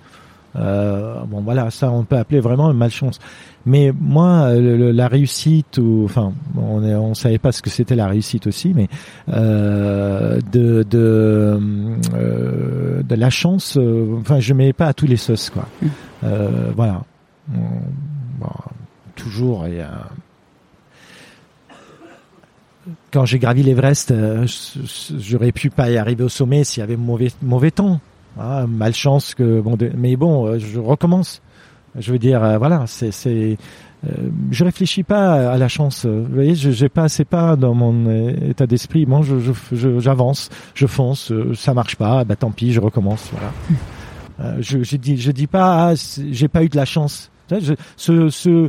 Euh, bon voilà, ça on peut appeler vraiment une malchance. Mais moi, la réussite, ou enfin, on ne on savait pas ce que c'était la réussite aussi, mais euh, de de, euh, de la chance, enfin, je mets pas à tous les sauces quoi. Euh, voilà, bon, toujours et quand j'ai gravi l'Everest, j'aurais pu pas y arriver au sommet s'il y avait mauvais mauvais temps. Ah, malchance que bon, mais bon, euh, je recommence. Je veux dire, euh, voilà, c'est, c'est, euh, je réfléchis pas à la chance. Vous voyez, je j'ai pas, c'est pas dans mon état d'esprit. Moi, je, je, j'avance, je fonce. Ça marche pas, bah tant pis, je recommence. Voilà. je, je dis, je dis pas, ah, j'ai pas eu de la chance. Ce, ce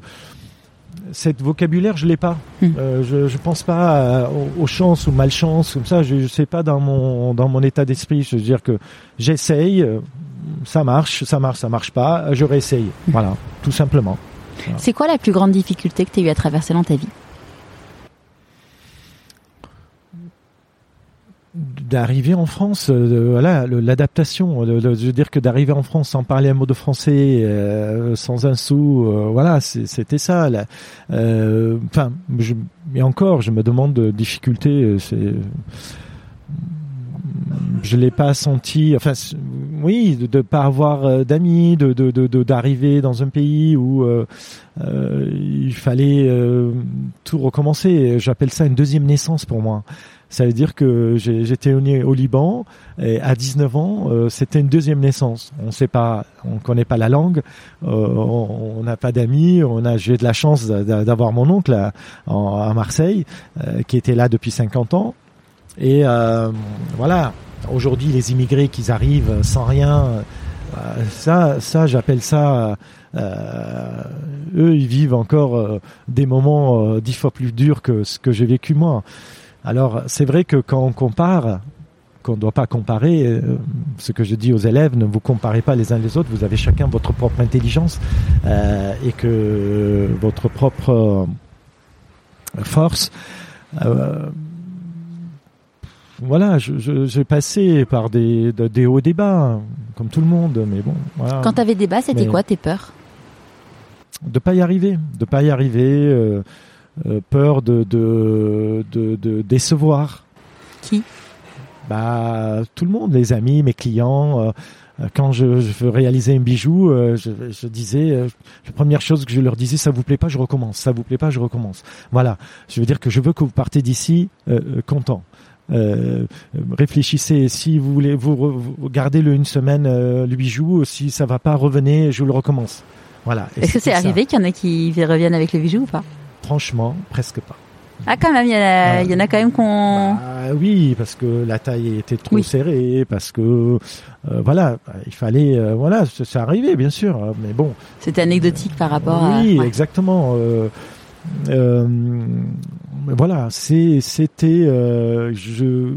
cette vocabulaire, je l'ai pas. Hmm. Euh, je, je pense pas aux, chances ou malchance comme ça. Je, je sais pas dans mon dans mon état d'esprit. Je veux dire que j'essaye, euh, ça marche, ça marche, ça marche pas, je réessaye. Hmm. Voilà, tout simplement. C'est quoi la plus grande difficulté que tu as eu à traverser dans ta vie? D'arriver en France, euh, voilà, l'adaptation. je veux dire que d'arriver en France sans parler un mot de français, euh, sans un sou, euh, voilà, c'était ça. Enfin, et encore, je me demande de difficulté. C'est je l'ai pas senti. Enfin, oui, de, ne pas avoir d'amis, de d'arriver dans un pays où il fallait tout recommencer. J'appelle ça une deuxième naissance pour moi. Ça veut dire que j'étais au Liban et à 19 ans, euh, c'était une deuxième naissance. On sait pas, on connaît pas la langue, euh, on n'a pas d'amis. On a, j'ai de la chance d'avoir mon oncle à, à Marseille euh, qui était là depuis 50 ans. Et voilà, aujourd'hui les immigrés qui arrivent sans rien, ça, ça j'appelle ça. eux, ils vivent encore des moments dix fois plus durs que ce que j'ai vécu moi. Alors, c'est vrai que quand on compare, qu'on ne doit pas comparer, euh, ce que je dis aux élèves, ne vous comparez pas les uns les autres, vous avez chacun votre propre intelligence euh, et que votre propre euh, force. voilà, j'ai passé par des, des hauts débats, comme tout le monde, mais bon. Voilà. Quand tu avais des bas, c'était quoi tes peurs? De pas y arriver, de pas y arriver. Euh, peur de, de, de, décevoir. Qui? Bah tout le monde, les amis, mes clients. Euh, quand je, veux réaliser un bijou, euh, je, disais, la première chose que je leur disais, ça vous plaît pas, je recommence. Ça vous plaît pas, je recommence. Voilà. Je veux dire que je veux que vous partez d'ici content. réfléchissez si vous voulez vous, gardez le une semaine le bijou si ça va pas revenez je le recommence voilà est-ce que c'est arrivé qu'il y en a qui reviennent avec le bijou ou pas? Franchement, presque pas. Ah quand même, il y, en a quand même qu'on. Bah, oui, parce que la taille était trop serrée, parce que euh, voilà, il fallait, euh, voilà, c'est arrivé bien sûr, hein, mais bon. C'était anecdotique par rapport à. Oui, exactement. Euh, voilà, c'était, je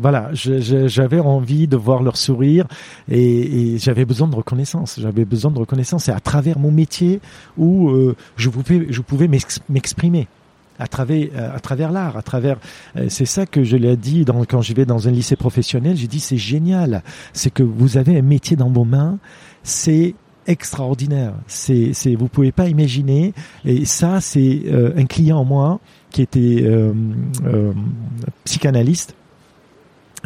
voilà, j'avais envie de voir leur sourire et, j'avais besoin de reconnaissance. J'avais besoin de reconnaissance et à travers mon métier où euh, je pouvais, je pouvais m'exprimer à travers euh, à travers l'art, à travers euh, c'est ça que je l'ai dit quand je vais dans un lycée professionnel, j'ai dit c'est génial, c'est que vous avez un métier dans vos mains, c'est extraordinaire, c'est c'est vous pouvez pas imaginer et ça c'est un client en moi qui était psychanalyste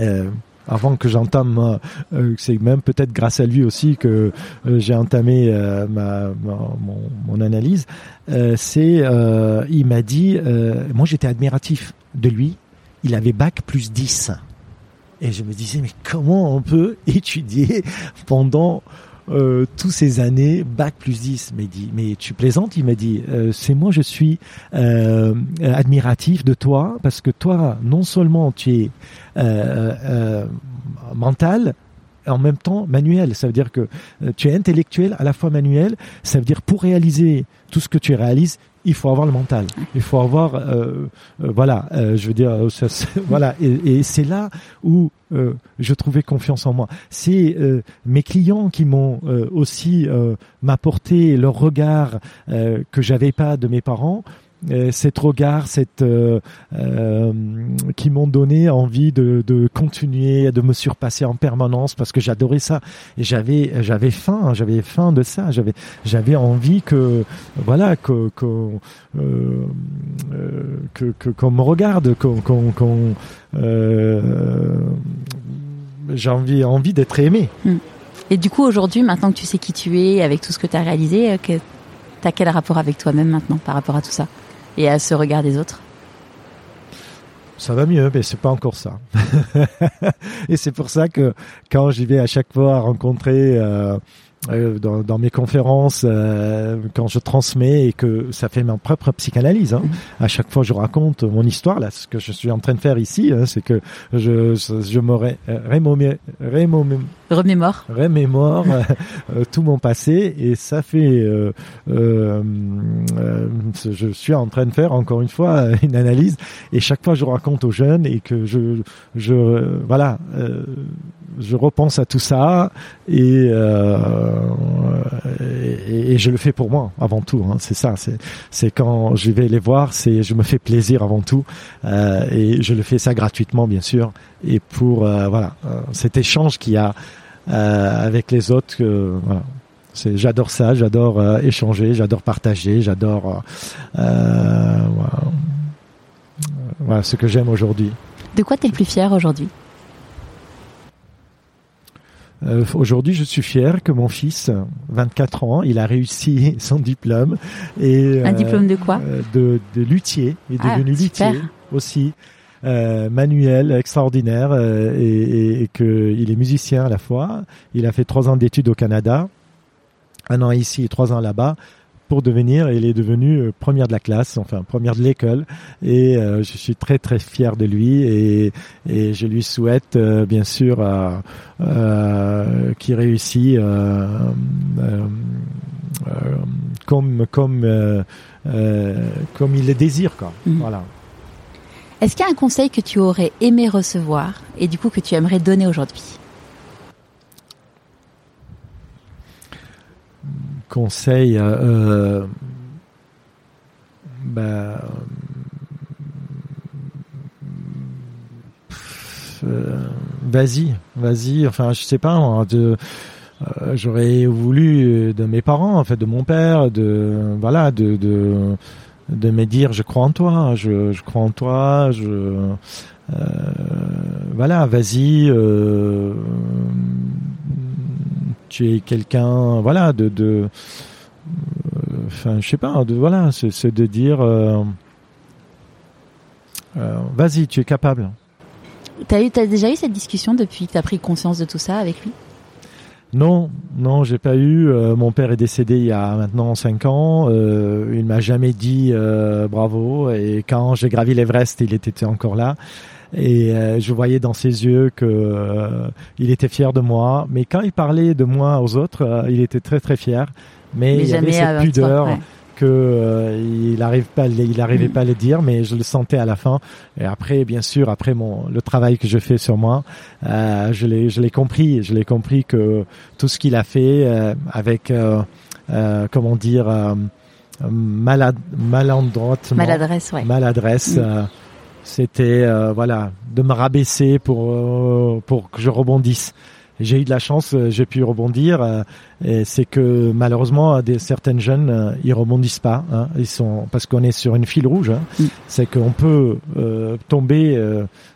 euh, avant que j'entame, euh, c'est même peut-être grâce à lui aussi que euh, j'ai entamé ma, mon, mon, analyse. c'est, il m'a dit, moi j'étais admiratif de lui. Il avait bac plus 10. Et je me disais, mais comment on peut étudier pendant euh, tous ces années, bac plus 10. Mais dit, mais tu plaisantes Il m'a dit, euh, c'est moi, je suis euh, admiratif de toi parce que toi, non seulement tu es mental, en même temps manuel. Ça veut dire que tu es intellectuel à la fois manuel. Ça veut dire pour réaliser tout ce que tu réalises, il faut avoir le mental. Il faut avoir, voilà, je veux dire, voilà, et, c'est là où je trouvais confiance en moi. C'est mes clients qui m'ont aussi m'apporté leur regard que j'avais pas de mes parents euh, cet regard, cette euh, euh, qui m'ont donné envie de, de, continuer, de me surpasser en permanence parce que j'adorais ça et j'avais j'avais faim, hein, j'avais faim de ça, j'avais j'avais envie que voilà que que que qu'on me regarde, qu'on qu'on j'ai envie envie d'être aimé. Hmm. Et du coup aujourd'hui, maintenant que tu sais qui tu es, avec tout ce que tu as réalisé, tu as quel rapport avec toi-même maintenant par rapport à tout ça? Et à ce regard des autres ça va mieux, mais c'est pas encore ça. et c'est pour ça que quand j'y vais à chaque fois rencontrer euh, dans, dans, mes conférences, euh, quand je transmets et que ça fait ma propre psychanalyse. Hein. À chaque fois, je raconte mon histoire. Là, ce que je suis en train de faire ici, hein, c'est que je, je me ré, remémore, remémore euh, tout mon passé et ça fait. je suis en train de faire encore une fois une analyse et chaque fois, je raconte aux jeunes et que je, je voilà je repense à tout ça et, euh, et, je le fais pour moi avant tout. Hein, c'est ça. C'est, quand je vais les voir, c'est je me fais plaisir avant tout euh, et je le fais ça gratuitement bien sûr. Et pour euh, voilà cet échange qu'il y a avec les autres. j'adore ça, j'adore échanger, j'adore partager, j'adore ce que j'aime aujourd'hui. De quoi tu es le plus fier aujourd'hui? Euh, aujourd'hui, je suis fier que mon fils, 24 ans, il a réussi son diplôme et un diplôme de quoi de, de luthier, il est ah, devenu luthier aussi. Euh, Manuel extraordinaire euh, et, et, qu'il est musicien à la fois. Il a fait trois ans d'études au Canada, un an ici et trois ans là-bas pour devenir, il est devenu euh, première de la classe, enfin première de l'école, et je suis très très fier de lui et, et je lui souhaite bien sûr qu'il réussisse comme comme comme il le désire quoi. Mhm. Voilà. Est-ce qu'il y a un conseil que tu aurais aimé recevoir et du coup que tu aimerais donner aujourd'hui? Conseil, euh, bah, euh, vas-y, vas-y. Enfin, je sais pas. Euh, j'aurais voulu de mes parents, en fait, de mon père, de voilà, de, de me dire je crois en toi, je, crois en toi, je voilà, vas-y, tu es quelqu'un, voilà, de, de euh, enfin, je sais pas, de voilà, c'est de dire, vas-y, tu es capable. T'as eu, as déjà eu cette discussion depuis que t'as pris conscience de tout ça avec lui? Non, non, j'ai pas eu. Euh, mon père est décédé il y a maintenant cinq ans. Euh, il m'a jamais dit euh, bravo. Et quand j'ai gravi l'Everest, il était encore là. Et euh, je voyais dans ses yeux que il était fier de moi. Mais quand il parlait de moi aux autres, il était très très fier. Mais, il y avait cette pudeur que euh, il n'arrive pas, il arrivait mm. pas à le dire, mais je le sentais à la fin. Et après, bien sûr, après mon le travail que je fais sur moi, euh, je l'ai, je l'ai compris, je l'ai compris que tout ce qu'il a fait euh, avec, euh, euh, comment dire, malade, maladroitement, maladresse, ouais. maladresse. Mm. C'était voilà de me rabaisser pour pour que je rebondisse j'ai eu de la chance, euh, j'ai pu rebondir. Euh, et c'est que malheureusement, des, certaines jeunes, euh, ils rebondissent pas. Hein. ils sont parce qu'on est sur une file rouge. Hein. Mm. C'est qu'on peut tomber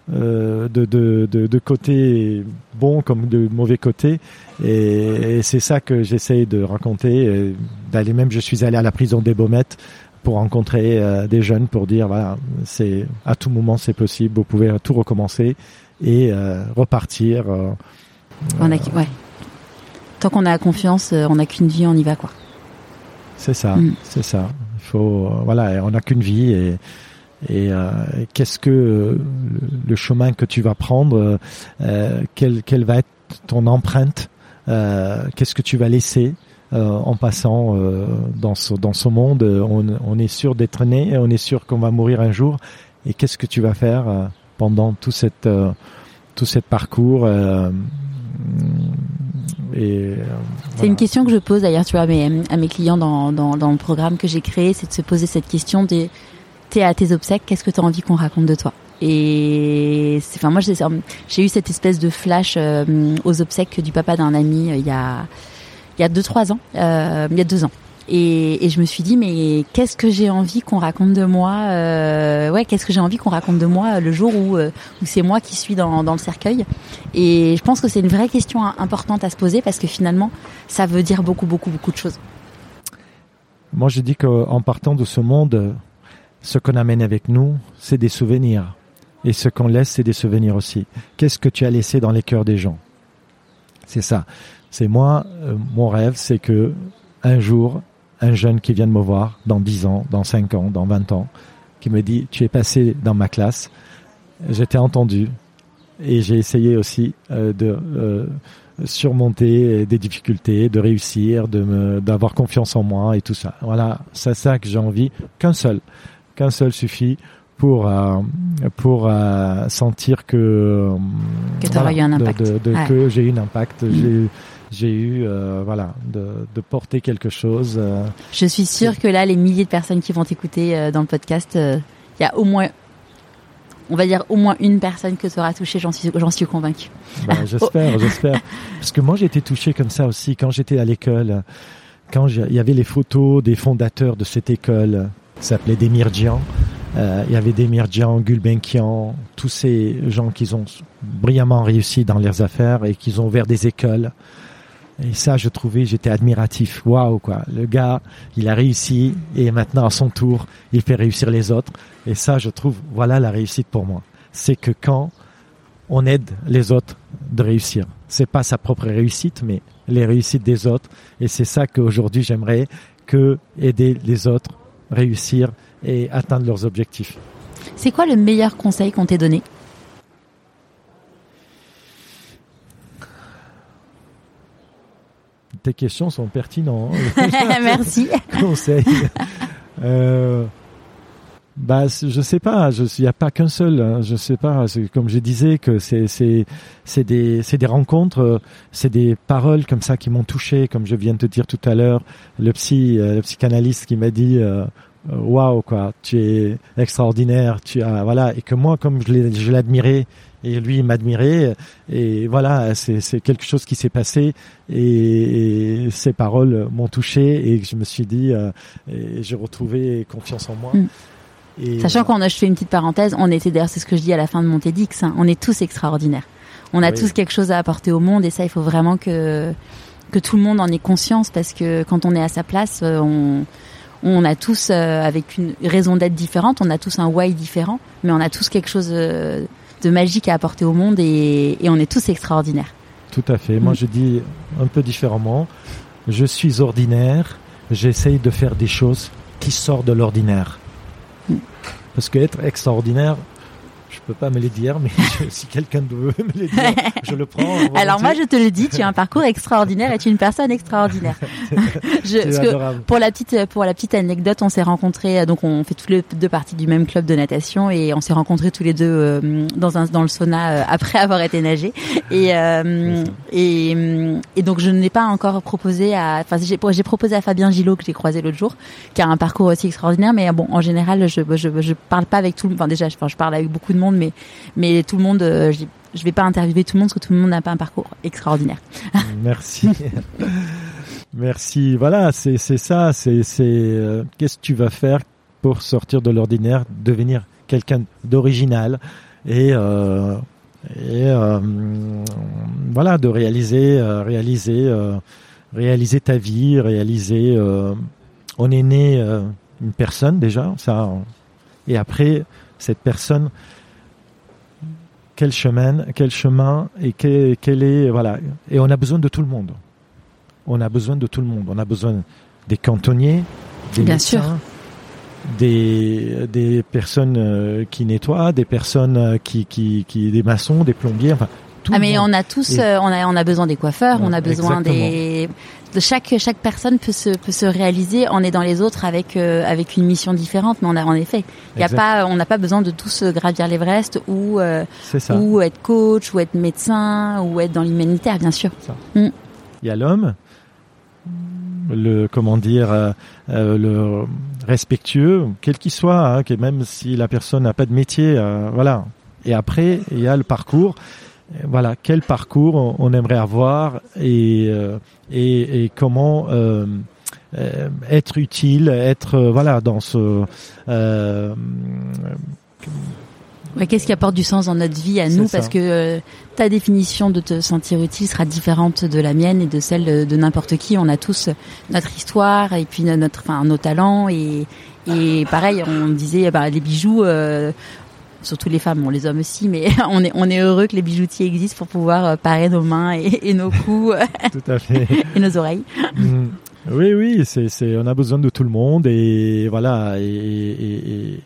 de, de, de, de, côté bon comme de mauvais côté. Et, c'est ça que j'essaye de raconter. D'aller même, je suis allé à la prison des Baumettes pour rencontrer des jeunes pour dire voilà, c'est à tout moment c'est possible. Vous pouvez tout recommencer et repartir. On a, ouais. Tant qu'on a confiance, euh, on n'a qu'une vie, on y va quoi. C'est ça, mm. c'est ça. Il faut, euh, voilà, on n'a qu'une vie et et euh, qu'est-ce que le chemin que tu vas prendre, quelle, quelle va être ton empreinte, qu'est-ce que tu vas laisser en passant dans ce dans ce monde. On, on est sûr d'être né, on est sûr qu'on va mourir un jour. Et qu'est-ce que tu vas faire pendant tout cette tout cet parcours euh, c'est une question que je pose d'ailleurs, tu vois, à mes, à mes clients dans, dans, dans le programme que j'ai créé, c'est de se poser cette question de t'es à tes obsèques, qu'est-ce que tu as envie qu'on raconte de toi? Et enfin moi j'ai eu cette espèce de flash euh, aux obsèques du papa d'un ami euh, il y a il y a deux trois ans, euh, il y a deux ans. Et, je me suis dit, mais qu'est-ce que j'ai envie qu'on raconte de moi euh, Ouais, qu'est-ce que j'ai envie qu'on raconte de moi le jour où, euh, où c'est moi qui suis dans, dans le cercueil Et je pense que c'est une vraie question importante à se poser parce que finalement, ça veut dire beaucoup, beaucoup, beaucoup de choses. Moi, je dis qu'en partant de ce monde, ce qu'on amène avec nous, c'est des souvenirs. Et ce qu'on laisse, c'est des souvenirs aussi. Qu'est-ce que tu as laissé dans les cœurs des gens? C'est ça. C'est moi, euh, mon rêve, c'est que un jour, un jeune qui vient de me voir dans 10 ans, dans 5 ans, dans 20 ans, qui me dit tu es passé dans ma classe, j'étais entendu et j'ai essayé aussi euh, de euh, surmonter des difficultés, de réussir, de d'avoir confiance en moi et tout ça. Voilà, c'est ça que j'ai envie, qu'un seul, qu'un seul suffit pour euh, pour sentir que que voilà, impact, de, de, que j'ai eu un impact, mm. j'ai j'ai eu euh, voilà de, de, porter quelque chose. Euh, je suis sûre que là, les milliers de personnes qui vont t'écouter euh, dans le podcast, il y a au moins, on va dire au moins une personne que tu auras touché. J'en suis, j'en suis convaincue. Bah, j'espère, j'espère. Parce que moi, j'ai été touché comme ça aussi quand j'étais à l'école. Quand il y avait les photos des fondateurs de cette école, ça s'appelait des Mirjian. Euh, il y avait Demir Djan, Gulbenkian, tous ces gens qui ont brillamment réussi dans leurs affaires et qui ont ouvert des écoles. Et ça, je trouvais, j'étais admiratif. Waouh, quoi. Le gars, il a réussi et maintenant, à son tour, il fait réussir les autres. Et ça, je trouve, voilà la réussite pour moi. C'est que quand on aide les autres de réussir, c'est pas sa propre réussite, mais les réussites des autres. Et c'est ça qu'aujourd'hui, j'aimerais que aider les autres réussir et atteindre leurs objectifs. C'est quoi le meilleur conseil qu'on t'ait donné? Tes questions sont pertinentes. Merci. conseil. Euh, bah, je sais pas. Il n'y a pas qu'un seul. Hein, je sais pas. Comme je disais que c'est c'est c'est des c'est des rencontres, euh, c'est des paroles comme ça qui m'ont touché. Comme je viens de te dire tout à l'heure, le psy, euh, le psychanalyste qui m'a dit euh, waouh quoi, tu es extraordinaire, tu as voilà et que moi comme je l'admirais et lui m'admirait et voilà c'est c'est quelque chose qui s'est passé et, ces paroles m'ont touché et je me suis dit et j'ai retrouvé confiance en moi. Mm. Et Sachant qu'on a, je fais une petite parenthèse, on était d'ailleurs, c'est ce que je dis à la fin de mon TEDx, hein, on est tous extraordinaires. On a tous quelque chose à apporter au monde et ça, il faut vraiment que que tout le monde en ait conscience parce que quand on est à sa place, euh, on on a tous euh, avec une raison d'être différente, on a tous un why différent, mais on a tous quelque chose euh, de magique à apporter au monde et, et on est tous extraordinaires. Tout à fait. Moi, mm. je dis un peu différemment. Je suis ordinaire. J'essaye de faire des choses qui sortent de l'ordinaire. Parce qu'être extraordinaire, je peux pas me les dire, mais si quelqu'un veut me les dire, je le prends. Alors moi, je te le dis, tu as un parcours extraordinaire et tu es une personne extraordinaire. je, pour la petite, pour la petite anecdote, on s'est rencontrés, donc on fait tous les deux parties du même club de natation et on s'est rencontrés tous les deux euh, dans un dans le sauna euh, après avoir été nagé. Et euh, et, et donc je n'ai pas encore proposé à, enfin j'ai j'ai proposé à Fabien Gillot que j'ai croisé l'autre jour, qui a un parcours aussi extraordinaire, mais bon en général je je je parle pas avec tout, enfin déjà, enfin je parle avec beaucoup de monde mais mais tout le monde, euh, je, je vais pas interviewer tout le monde parce que tout le monde n'a pas un parcours extraordinaire. Merci. Merci. Voilà, c'est ça. C'est euh, qu'est-ce que tu vas faire pour sortir de l'ordinaire, devenir quelqu'un d'original et euh, et voilà de réaliser réaliser réaliser ta vie, réaliser. on est né une personne déjà, ça, et après cette personne quel chemin, quel chemin et quel, est voilà. Et on a besoin de tout le monde. On a besoin de tout le monde. On a besoin des cantonniers, des médecins, des des personnes euh, qui nettoient, des personnes euh, qui qui qui des maçons, des plombiers. Enfin, ah mais on a tous, euh, on a on a besoin des coiffeurs, on a besoin des de chaque chaque personne peut se peut se réaliser en aidant les autres avec euh, avec une mission différente. Mais on a en effet il y a pas on n'a pas besoin de tous gravir l'Everest ou euh, ou être coach ou être médecin ou être dans l'humanitaire bien sûr. Mm. il y a l'homme le comment dire euh, le respectueux quel qu'il soit hein, même si la personne n'a pas de métier voilà. Et après il y a le parcours voilà quel parcours on, aimerait avoir et, euh, et, et, comment euh, euh, être utile, être voilà dans ce Qu'est-ce qui apporte du sens dans notre vie à nous? Parce que ta définition de te sentir utile sera différente de la mienne et de celle de, n'importe qui. On a tous notre histoire et puis notre, enfin, nos talents et, et pareil, on disait bah, les bijoux surtout les femmes, bon les hommes aussi, mais on est on est heureux que les bijoutiers existent pour pouvoir euh, parer nos mains et, nos coups, tout à fait, et nos oreilles. Mm. Oui, oui, c'est c'est on a besoin de tout le monde et voilà et, et,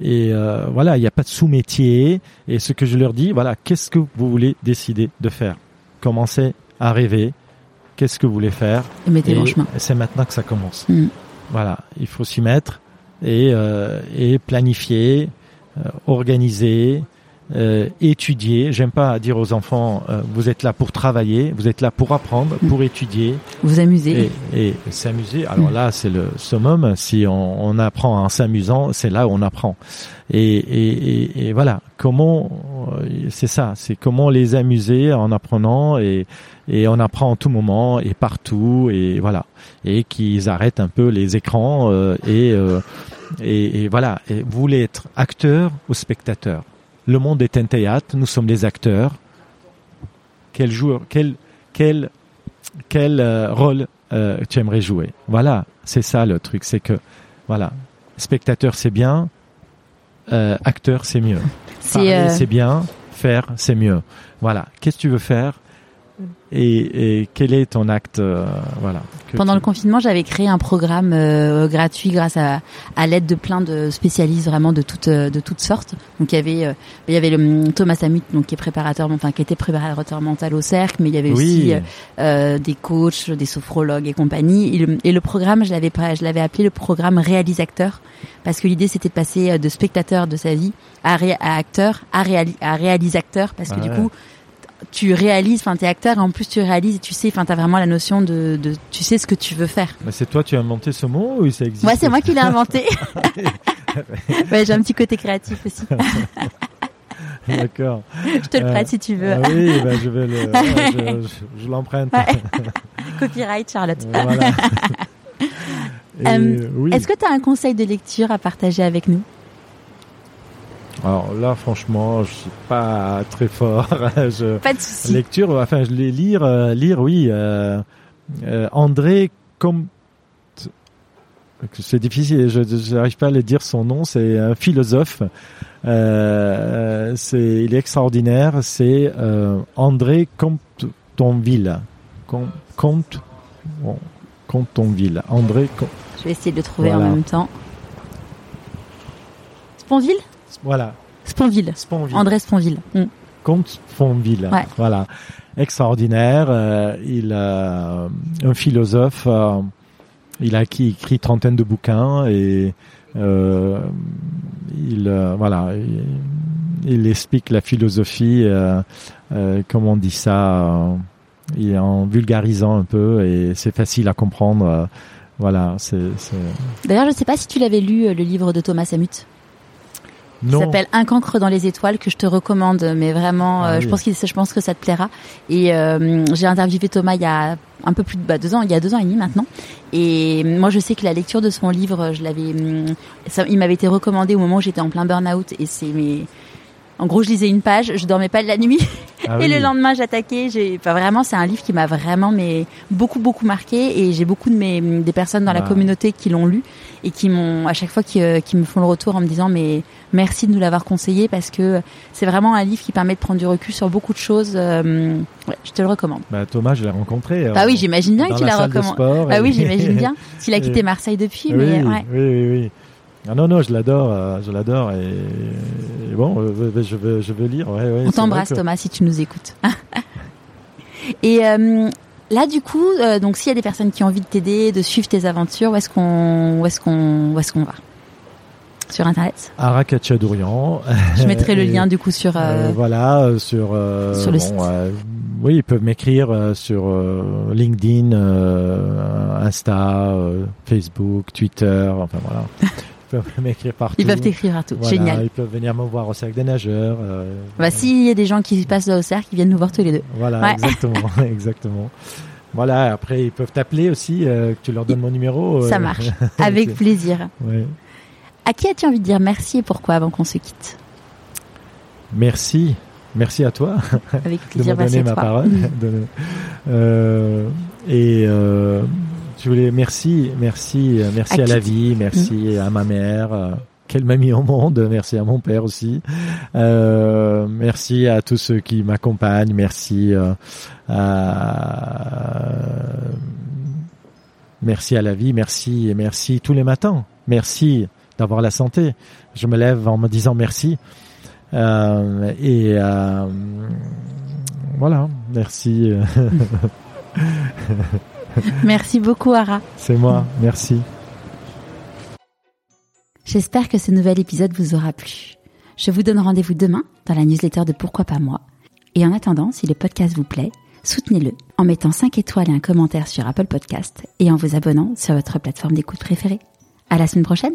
et euh, voilà, il n'y a pas de sous-métier. Et ce que je leur dis, voilà, qu'est-ce que vous voulez décider de faire? Commencez à rêver. Qu'est-ce que vous voulez faire? Et mettez en chemin. C'est maintenant que ça commence. Mm. Voilà, il faut s'y mettre et, euh, et planifier, euh, organiser, euh, étudier. J'aime pas dire aux enfants euh, vous êtes là pour travailler, vous êtes là pour apprendre, pour étudier, vous amuser et, et s'amuser. Alors là, c'est le summum. Si on, on apprend en s'amusant, c'est là où on apprend. Et, et, et voilà, comment c'est ça, c'est comment les amuser en apprenant et et on apprend en tout moment et partout et voilà et qu'ils arrêtent un peu les écrans et et, et voilà, et vous voulez être acteur ou spectateur? Le monde est un théâtre, nous sommes des acteurs. Quel jour, quel quel quel euh, rôle euh, tu aimerais jouer? Voilà, c'est ça le truc, c'est que voilà, spectateur c'est bien, euh, acteur c'est mieux. C'est bien, faire c'est mieux. Voilà, qu'est-ce que tu veux faire? Et, et quel est ton acte euh, Voilà. Pendant tu- le confinement, j'avais créé un programme euh, gratuit grâce à, à l'aide de plein de spécialistes vraiment de toutes euh, de toutes sortes. Donc il y avait euh, il y avait le hum, Thomas Samut donc qui est préparateur enfin qui était préparateur mental au cercle, mais il y avait aussi Oui, euh, euh, des coachs, des sophrologues et compagnie. Et le, et le programme, je l'avais je l'avais appelé le programme réalisateur parce que l'idée c'était de passer de spectateur de sa vie à, ré- à acteur à, réali- à réalisateur parce que Ah du ouais. Tu réalises, enfin t'es acteur et en plus tu réalises tu sais, enfin t'as vraiment la notion de, de, tu sais ce que tu veux faire. Mais c'est toi, tu as inventé ce mot ou ça existe Moi c'est moi qui l'ai inventé. ouais, j'ai un petit côté créatif aussi. D'accord. Je te le Euh, prête si tu veux. Ah oui, bah, je vais le, ouais, je, je- je l'emprunte. Ouais. Copyright Charlotte. Voilà. Euh, oui. Est-ce que tu as un conseil de lecture à partager avec nous? Alors là, franchement, je suis pas très fort. je... Pas de souci. Lecture, enfin, je les lire, euh, lire, oui. Euh, euh, André Comte. C'est difficile, je n'arrive pas à le dire son nom. C'est un philosophe. C'est, il est extraordinaire. C'est André Comptonville. Com- Comte, bon, Comptonville. André. Com- Je vais essayer de le trouver en même temps. Sponville? Voilà. Sponville. Sponville. André Sponville. Mm. Comte. Ouais. Voilà. Extraordinaire. euh, il a un philosophe. euh, il a qui écrit trentaine de bouquins et euh, il euh, voilà. Il, il explique la philosophie, euh, euh, comme on dit ça, euh, et en vulgarisant un peu et c'est facile à comprendre. euh, voilà. C'est D'ailleurs, je sais pas si tu l'avais lu euh, le livre de Thomas Samut. Qui non. s'appelle Un cancre dans les étoiles que je te recommande mais vraiment Ah euh, oui. je pense qu'il je pense que ça te plaira et euh, j'ai interviewé Thomas il y a un peu plus de bah, deux ans il y a deux ans et demi maintenant et moi je sais que la lecture de son livre je l'avais hum, ça, il m'avait été recommandé au moment où j'étais en plein burn-out et c'est mes en gros je lisais une page je dormais pas de la nuit Ah et oui. le lendemain j'attaquais j'ai enfin vraiment c'est un livre qui m'a vraiment mais beaucoup beaucoup marqué et j'ai beaucoup de mes des personnes dans la communauté qui l'ont lu et qui m'ont à chaque fois qui, euh, qui me font le retour en me disant mais merci de nous l'avoir conseillé parce que c'est vraiment un livre qui permet de prendre du recul sur beaucoup de choses euh, ouais, je te le recommande Bah, Thomas, je l'ai rencontré. bah euh, oui j'imagine bien que tu la l'as salle de recommandé sport bah et- oui j'imagine bien s'il a quitté Marseille depuis oui, mais oui, ouais oui, oui, oui. Ah non, non, je l'adore, je l'adore et, et bon, je veux, je veux lire. Ouais, ouais, On t'embrasse que- Thomas si tu nous écoutes. Et euh, là du coup, euh, donc s'il y a des personnes qui ont envie de t'aider, de suivre tes aventures, où est-ce qu'on où est-ce qu'on où est-ce qu'on va? Sur internet? Arakachadourian. Je mettrai le lien du coup sur euh, euh, voilà, euh, sur, euh, sur le bon, site. euh, oui, ils peuvent m'écrire euh, sur euh, LinkedIn, euh, Insta, euh, Facebook, Twitter, enfin voilà. Ils peuvent m'écrire partout. ils peuvent t'écrire à tout. Voilà, Génial. Ils peuvent venir me voir au cercle des nageurs. euh, Bah s'il y a des gens qui passent au cercle, ils viennent nous voir tous les deux. Voilà, Ouais. exactement, exactement. Voilà, après ils peuvent t'appeler aussi, euh, que tu leur donnes mon numéro. euh, Ça marche. Avec plaisir. Ouais. À qui as-tu envie de dire merci et pourquoi avant qu'on se quitte? Merci, merci à toi Avec de plaisir. me Merci donner ma parole. De- euh, et euh, je voulais merci, merci, euh, merci À à, la vie, merci à ma mère. euh, qu'elle m'a mis au monde, merci à mon père aussi, euh, merci à tous ceux qui m'accompagnent, merci euh, à merci à la vie, merci et merci tous les matins, merci d'avoir la santé. Je me lève en me disant merci Euh, et voilà, merci, Merci beaucoup Ara. c'est moi, merci. J'espère que ce nouvel épisode vous aura plu. Je vous donne rendez-vous demain dans la newsletter de Pourquoi pas moi. Et en attendant, si le podcast vous plaît, soutenez-le en mettant 5 étoiles et un commentaire sur Apple Podcast et en vous abonnant sur votre plateforme d'écoute préférée. À la semaine prochaine!